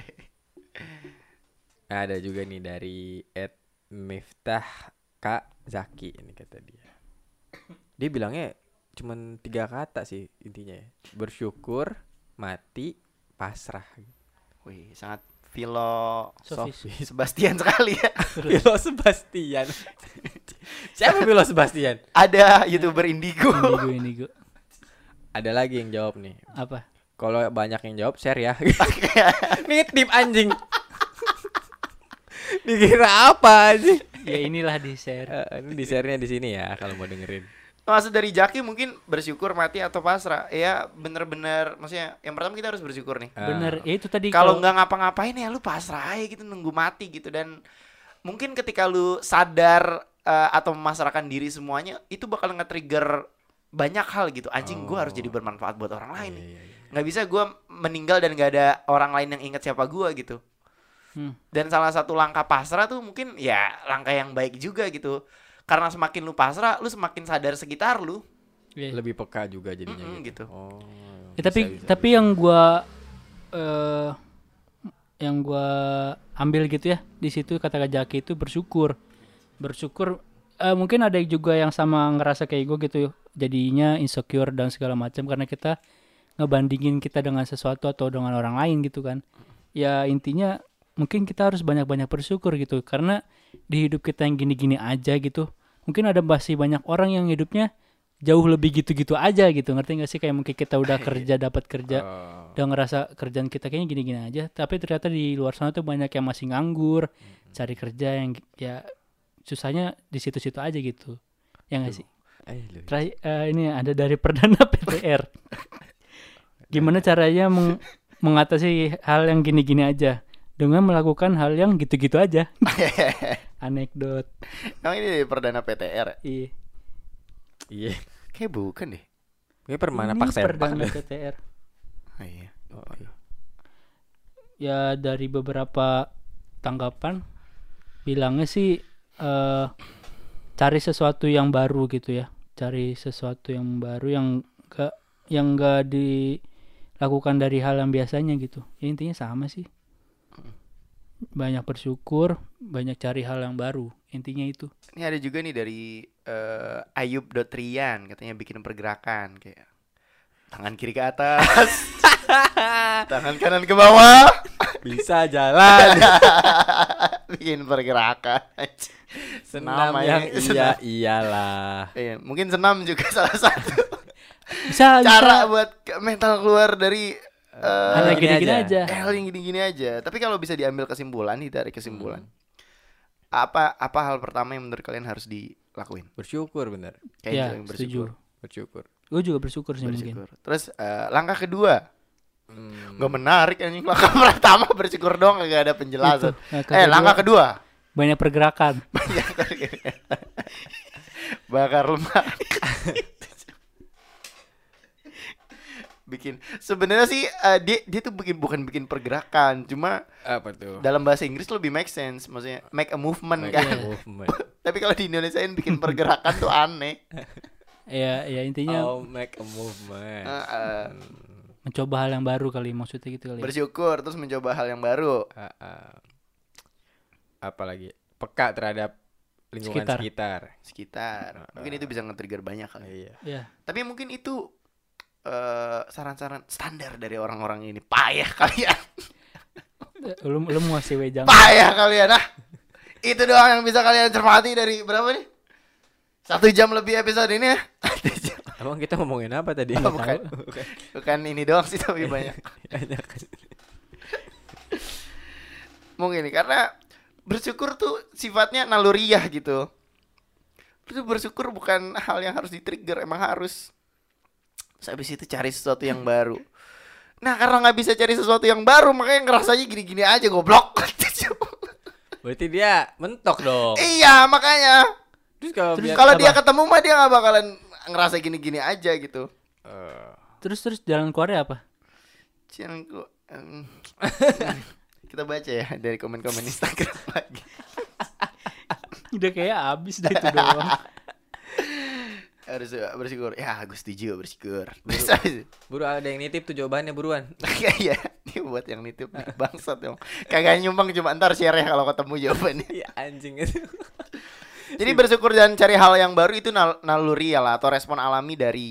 Ada juga nih dari Ed Miftah Kak Zaki ini kata dia. Dia bilangnya cuman tiga kata sih intinya ya. Bersyukur, mati, pasrah. Wih, sangat filo Sofis. Sebastian sekali ya Bilo Sebastian. Siapa Bilo Sebastian? ada youtuber indigo indigo indigo. Ada lagi yang jawab nih. Apa? Kalau banyak yang jawab share ya. Nitip anjing. Dikira apa sih? Ya inilah di share. Eh, ini di share-nya di sini ya kalau mau dengerin. Maksud dari Jaki mungkin bersyukur mati atau pasrah. Ya bener-bener maksudnya yang pertama kita harus bersyukur nih. Ah. Bener. Ya itu tadi Kalau nggak ngapa-ngapain ya lu pasrah aja gitu nunggu mati gitu dan mungkin ketika lu sadar eh, atau memasrahkan diri semuanya itu bakal nge-trigger banyak hal gitu. Anjing gua harus jadi bermanfaat buat orang lain. nih. Iya, iya, iya. Nggak bisa gua meninggal dan nggak ada orang lain yang ingat siapa gua gitu. Hmm. Dan salah satu langkah pasrah tuh mungkin ya langkah yang baik juga gitu. karena semakin lu pasrah lu semakin sadar sekitar lu Iya. Lebih peka juga jadinya Mm-mm, gitu. gitu. Oh. Ya, tapi bisa, bisa. tapi yang gua eh yang gua ambil gitu ya di situ kata Kak Jaki itu bersyukur bersyukur eh, mungkin ada juga yang sama ngerasa kayak gue gitu jadinya insecure dan segala macam karena kita ngebandingin kita dengan sesuatu atau dengan orang lain gitu kan. Ya intinya mungkin kita harus banyak-banyak bersyukur gitu karena di hidup kita yang gini-gini aja gitu mungkin ada masih banyak orang yang hidupnya jauh lebih gitu-gitu aja gitu. Ngerti gak sih? Kayak mungkin kita udah kerja dapat kerja Oh. udah ngerasa kerjaan kita kayaknya gini-gini aja tapi ternyata di luar sana tuh banyak yang masih nganggur cari kerja yang ya susahnya di situ-situ aja gitu. Ya nggak sih Eh, lu. Terakhir, eh, ini ada dari perdana PTR gimana caranya meng- mengatasi hal yang gini-gini aja dengan melakukan hal yang gitu-gitu aja anekdot Emang ini dari perdana PTR ya? iya Iya. Kayak bukan deh. Kayak permana Ini pak sempak. perdana. PTR Oh, iya. Oh, iya. ya dari beberapa tanggapan bilangnya sih eh cari sesuatu yang baru gitu ya cari sesuatu yang baru yang gak yang gak dilakukan dari hal yang biasanya gitu. Ya intinya sama sih. Banyak bersyukur banyak cari hal yang baru. Intinya itu. Ini ada juga nih dari eh, Ayub Dotrian katanya bikin pergerakan kayak tangan kiri ke atas, tangan kanan ke bawah, Bisa jalan. bikin pergerakan. Senam Nama yang ini, iya senam. iyalah. Iya, mungkin senam juga salah satu bisa cara bisa buat mental keluar dari eh, hanya gini gini-gini aja. aja, hal yang gini-gini aja. Tapi kalau bisa diambil kesimpulan nih dari kesimpulan, apa apa hal pertama yang menurut kalian harus dilakuin? Bersyukur bener. Kayak ya gitu, yang setuju Bersyukur. gue juga bersyukur sih mungkin bersyukur. Terus eh, langkah kedua, Hmm. Gak menarik anjing langkah pertama bersyukur doang gak ada penjelasan. Itu, langkah Eh kedua. langkah kedua banyak pergerakan bakar lemak. bikin sebenarnya sih eh, dia dia tuh bikin bukan bikin pergerakan cuma Apa tuh? dalam bahasa Inggris lebih make sense maksudnya make a movement Make kan a movement. tapi kalau di Indonesia bikin pergerakan tuh aneh ya ya intinya Oh, make a movement. Eh, eh, mencoba hal yang baru kali maksudnya gitu kali ya. bersyukur terus mencoba hal yang baru Ah, ah. Apalagi peka terhadap lingkungan Sekitar. sekitar. sekitar mungkin itu bisa nge-trigger banyak kali Iya. ya Tapi mungkin itu eh, saran-saran standar dari orang-orang ini. Payah kalian. Lu lu mau ngasih wejang Payah kalian. Nah, itu doang yang bisa kalian cermati dari berapa nih? Satu jam lebih episode ini ya. Emang kita ngomongin apa tadi? Oh, bukan. Bukan ini doang sih tapi banyak. Mungkin ini karena bersyukur tuh sifatnya naluriah gitu. Itu bersyukur bukan hal yang harus di-trigger, emang harus. Terus habis itu cari sesuatu yang baru. Nah karena nggak bisa cari sesuatu yang baru makanya ngerasanya gini-gini aja goblok. Berarti dia mentok dong. iya makanya. Terus kalau Terus Kalau apa? dia ketemu mah dia nggak bakalan ngerasa gini-gini aja gitu. Eh, terus terus jalan keluarnya apa ku- em, kita baca ya dari komen-komen Instagram lagi. udah kayak abis dah itu doang Harus bersyukur. Ya, gue setuju bersyukur. Itu, buru ada yang nitip tuh jawabannya buruan. Iya, iya. Ini buat yang nitip nih, bangsat dong. Kagak nyumbang cuma ntar share ya kalau ketemu jawabannya. Iya anjing itu. Jadi bersyukur dan cari hal yang baru itu nal naluri ya lah atau respon alami dari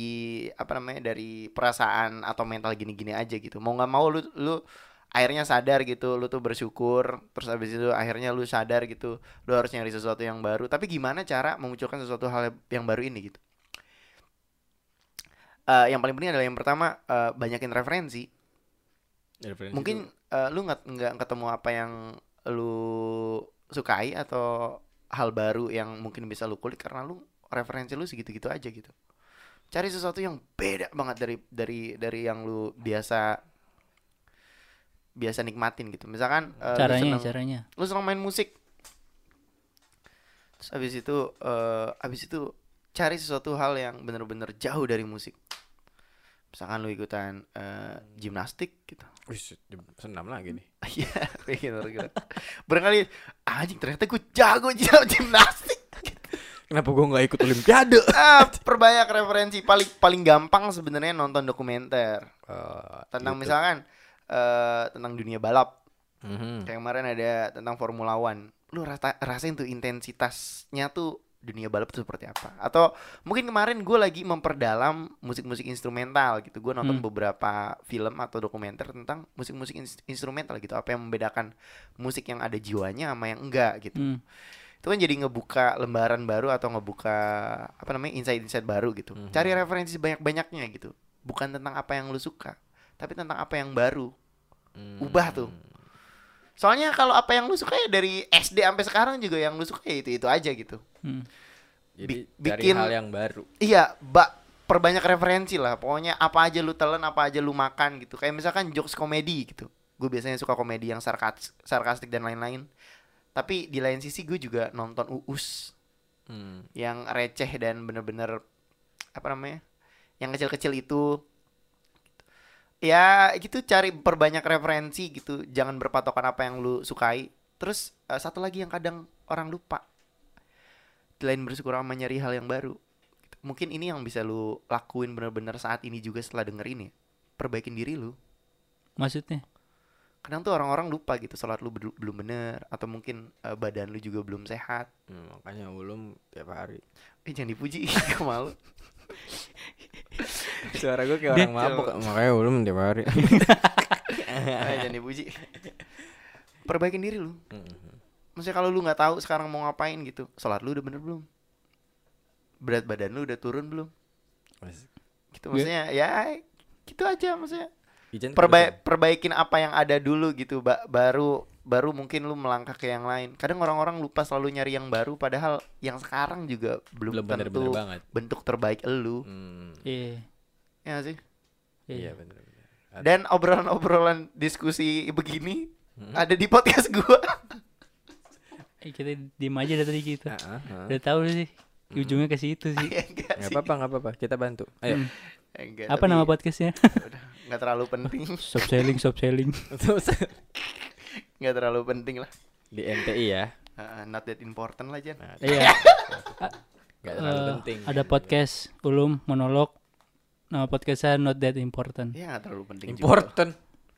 apa namanya dari perasaan atau mental gini-gini aja gitu. Mau nggak mau lu lu akhirnya sadar gitu, lu tuh bersyukur, terus habis itu akhirnya lu sadar gitu, lu harus nyari sesuatu yang baru. Tapi gimana cara memunculkan sesuatu hal yang baru ini gitu? Eh, yang paling penting adalah yang pertama eh, banyakin referensi. Mungkin eh, lu nggak nggak ketemu apa yang lu sukai atau hal baru yang mungkin bisa lu kulik karena lu referensi lu segitu-gitu aja gitu. Cari sesuatu yang beda banget dari dari dari yang lu biasa biasa nikmatin gitu. Misalkan eh, lu caranya seneng- caranya lu seneng main musik. Terus habis itu eh habis itu cari sesuatu hal yang bener-bener jauh dari musik. Misalkan lu ikutan eh, gimnastik gitu. Wih, senam lagi nih. Iya, kayak gitu, gitu. Barangkali anjing ternyata gue jago gimnastik. Kenapa gua nggak ikut olimpiade? ah, perbanyak referensi paling paling gampang sebenarnya nonton dokumenter Oh, tentang gitu. misalkan eh tentang dunia balap. Mhm. kayak kemarin ada tentang Formula One. Lu rasa rasain tuh intensitasnya tuh dunia balap tuh seperti apa? Atau mungkin kemarin gue lagi memperdalam musik-musik instrumental gitu. Gue nonton Hmm. beberapa film atau dokumenter tentang musik-musik ins- instrumental gitu. Apa yang membedakan musik yang ada jiwanya sama yang enggak gitu. Hmm. itu kan jadi ngebuka lembaran baru atau ngebuka apa namanya insight-insight baru gitu. Mhm. cari referensi banyak-banyaknya gitu. Bukan tentang apa yang lu suka tapi tentang apa yang baru Hmm. ubah tuh. soalnya kalau apa yang lu suka ya dari SD sampai sekarang juga yang lu suka ya itu itu aja gitu Hmm. Jadi Bi- bikin- hal yang baru. iya bak perbanyak referensi lah pokoknya apa aja lu telan apa aja lu makan gitu kayak misalkan jokes komedi gitu gue biasanya suka komedi yang sarkas sarkastik dan lain-lain tapi di lain sisi gue juga nonton uus Hmm. yang receh dan bener-bener apa namanya yang kecil-kecil itu ya gitu cari perbanyak referensi gitu jangan berpatokan apa yang lu sukai. Terus eh, satu lagi yang kadang orang lupa. Selain bersyukur sama nyari hal yang baru. Gitu. mungkin ini yang bisa lu lakuin bener-bener saat ini juga setelah denger ini perbaikin diri lu. Maksudnya? kadang tuh orang-orang lupa gitu sholat lu belu- belum bener. Atau mungkin eh, badan lu juga belum sehat. Hmm, makanya belum tiap hari. eh jangan dipuji malu Suara gue kayak Dia- orang mabuk, makanya belum tiap hari. Eh, jangan dipuji perbaikin diri lu Mhm. Maksudnya kalau lu nggak tahu sekarang mau ngapain gitu, sholat lu udah bener belum? Berat badan lu udah turun belum? Gitu maksudnya ya gitu aja maksudnya. Ijan Perbaik perbaikin apa yang ada dulu gitu, ba- baru baru mungkin lu melangkah ke yang lain. Kadang orang-orang lupa selalu nyari yang baru padahal yang sekarang juga belum, belum tentu bener-bener banget. bentuk terbaik elu. Hmm. Iya. Ya nggak sih? Iya Iya. bener-bener. Dan obrolan-obrolan diskusi begini Hmm. ada di podcast gua. Eh, kita diem aja dari tadi gitu. Ah, ah, ah. Udah tahu sih. Ujungnya ke situ sih. Enggak apa-apa, nggak apa-apa. Kita bantu. Ayo. Hmm. Enggak, Apa tapi nama podcastnya? udah, nggak terlalu penting. Soft selling, soft selling. Terus nggak terlalu penting lah. di NTI ya. Ah, not that important lah Jan. Nah, Iya. nggak terlalu Eh, penting. Ada podcast ulum monolog. Nama podcastnya not that important. Iya nggak terlalu penting juga. Important.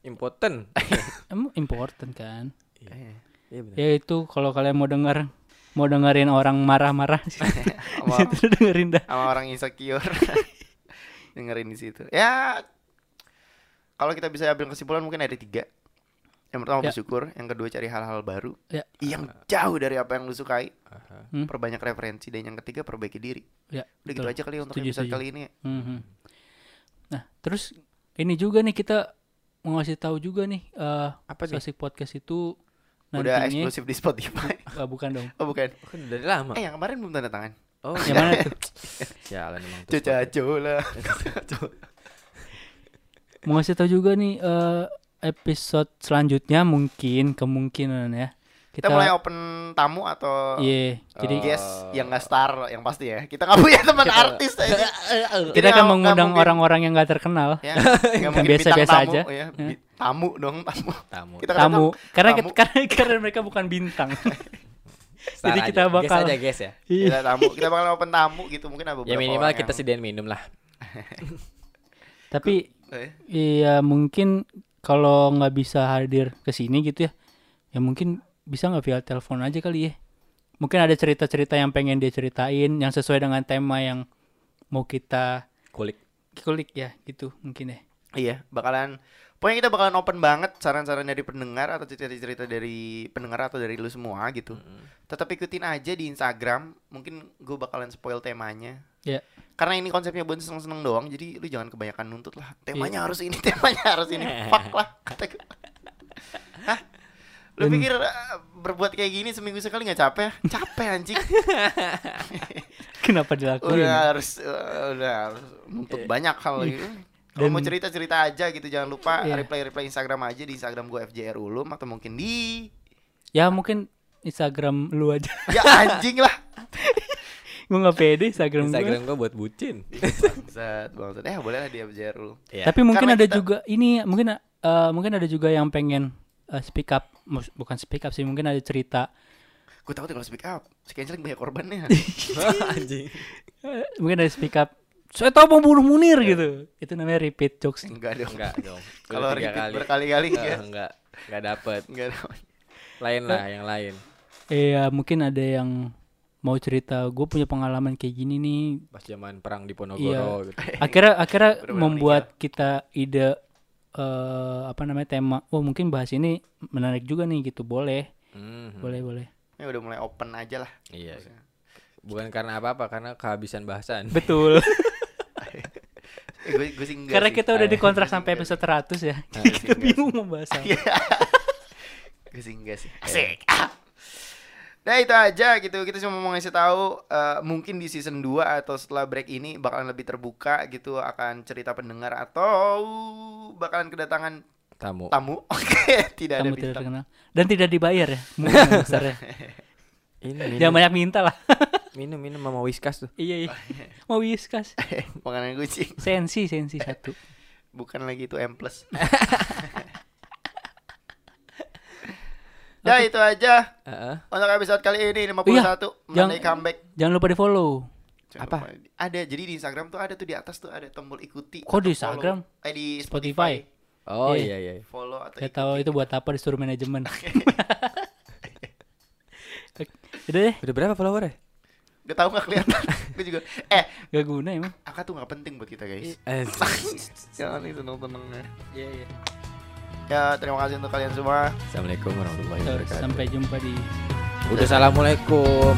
Important. Emang important kan? Eh, Iya. Ya itu kalau kalian mau denger mau dengerin orang marah-marah situ dengerin dah. sama orang insecure dengerin di situ. Ya kalau kita bisa ambil kesimpulan mungkin ada tiga. Yang pertama Ya. bersyukur, yang kedua cari hal-hal baru, Ya. yang jauh dari apa yang lu sukai. Hmm. perbanyak referensi dan yang ketiga perbaiki diri. Ya. Udah gitu betul. aja kali ya untuk Setuju, episode setuju. kali ini. Mhm. Nah, terus ini juga nih kita mau ngasih tahu juga nih eh Apa? Sosik Podcast itu Udah nantinya eksklusif di Spotify. Ah, bukan dong. oh bukan. Kan dari lama. Eh yang kemarin belum tanda tangan. Oh, Yang mana tuh? Jalan emang tuh. Caca lah. Mau ngasih tahu juga nih eh episode selanjutnya mungkin kemungkinan ya. Kita mulai open tamu atau Iya, jadi Oh. guest yang nggak star yang pasti ya. Kita nggak punya teman Kita- artis aja. kita akan nggak mengundang orang-orang yang gak terkenal. ya, Yang mungkin biasa-biasa aja. ya. Ya. Bi- Tamu dong, tamu. tamu. Kita Tamu, karena tamu. kita, karena karena mereka bukan bintang. Star jadi aja. kita bakal- guess aja guys ya. Iya. Kita tamu, kita bakal open tamu gitu mungkin ada beberapa Ya minimal kita yang- sediain minum lah. Tapi Eh, iya mungkin kalau nggak bisa hadir ke sini gitu ya, ya mungkin bisa nggak via telepon aja kali ya. Mungkin ada cerita-cerita yang pengen dia ceritain yang sesuai dengan tema yang mau kita Kulik. kulik ya gitu mungkin ya. Iya, bakalan pokoknya kita bakalan open banget saran-saran dari pendengar atau cerita-cerita dari pendengar atau dari lu semua gitu. Tetap ikutin aja di Instagram, mungkin gue bakalan spoil temanya. Ya. Karena ini konsepnya buat seneng-seneng doang, jadi lu jangan kebanyakan nuntut lah. Temanya Iya. harus ini, temanya harus ini. Fuck lah. kata gue. Hah? Lu Dan- pikir uh, berbuat kayak gini seminggu sekali nggak capek? Capek anjing. Kenapa dilakuin? udah harus uh, udah harus nuntut banyak hal gitu. Kalau Dan- mau cerita cerita aja gitu jangan lupa Iya. reply reply Instagram aja di Instagram gue FJR Ulum atau mungkin di Ya mungkin Instagram lu aja. ya anjing lah gue nggak pede Instagram, Instagram gue. gua buat bucin. bangsat bangsat eh boleh lah di FJR Ulum Iya. Tapi mungkin Karena ada kita- juga ini mungkin eh, mungkin ada juga yang pengen eh, speak up, bukan speak up sih, mungkin ada cerita Gue takut kalau speak up, si canceling banyak korbannya. Anjing. Mungkin dari speak up. Saya tahu mau bunuh Munir gitu. Itu namanya repeat jokes. Enggak dong. Enggak dong. Kalau repeat kali. berkali-kali Eh, ya. enggak. Enggak dapet. Enggak dong. Lain lah yang lain. Iya, mungkin ada yang mau cerita. Gue punya pengalaman kayak gini nih. Pas zaman perang di Iya. Ponorogo gitu. Akhirnya akhirnya membuat kita ide eh apa namanya tema. Oh mungkin bahas ini menarik juga nih gitu. Boleh, Mhm. boleh, boleh. Ini udah mulai open aja lah. Iya. Bukan karena apa-apa, karena kehabisan bahasan. Betul. Eh, gue, gue sih Karena sih. kita udah dikontrak sampai enggak episode 100 ya. sih kita bingung mau bahas apa. Gue sih enggak sih. Asik. Ah. Nah itu aja gitu Kita cuma mau ngasih tahu eh, Mungkin di season 2 Atau setelah break ini Bakalan lebih terbuka gitu Akan cerita pendengar Atau Bakalan kedatangan Tamu. tamu Oke Tidak ada Kamu tidak bintang terkenal. Dan tidak dibayar ya. Mungkin besarnya. Ini Jangan minum, banyak minta lah. minum, minum sama whiskas tuh. iya, iya. Mau whiskas. Makanan kucing Sensi, sensi satu. Bukan lagi itu M plus Ya itu aja Heeh. Untuk episode kali ini 51 Iya, Mengenai jangan- comeback Jangan lupa di follow. Jangan Apa? lupa. Ada jadi di Instagram tuh ada tuh di atas tuh ada tombol ikuti. Kok di follow. Instagram? Eh di Spotify. Spotify. Oh Iya. iya iya. Follow atau Gak tahu itu buat apa disuruh manajemen. Udah deh, Udah berapa followernya? Gak tahu nggak kelihatan. Gue juga. Eh, gak guna emang. angka tuh nggak penting buat kita guys. Eh, Jangan itu tenang-tenangnya. Iya, iya. Ya terima kasih untuk kalian semua. Assalamualaikum warahmatullahi wabarakatuh. Sampai jumpa di Udah assalamualaikum.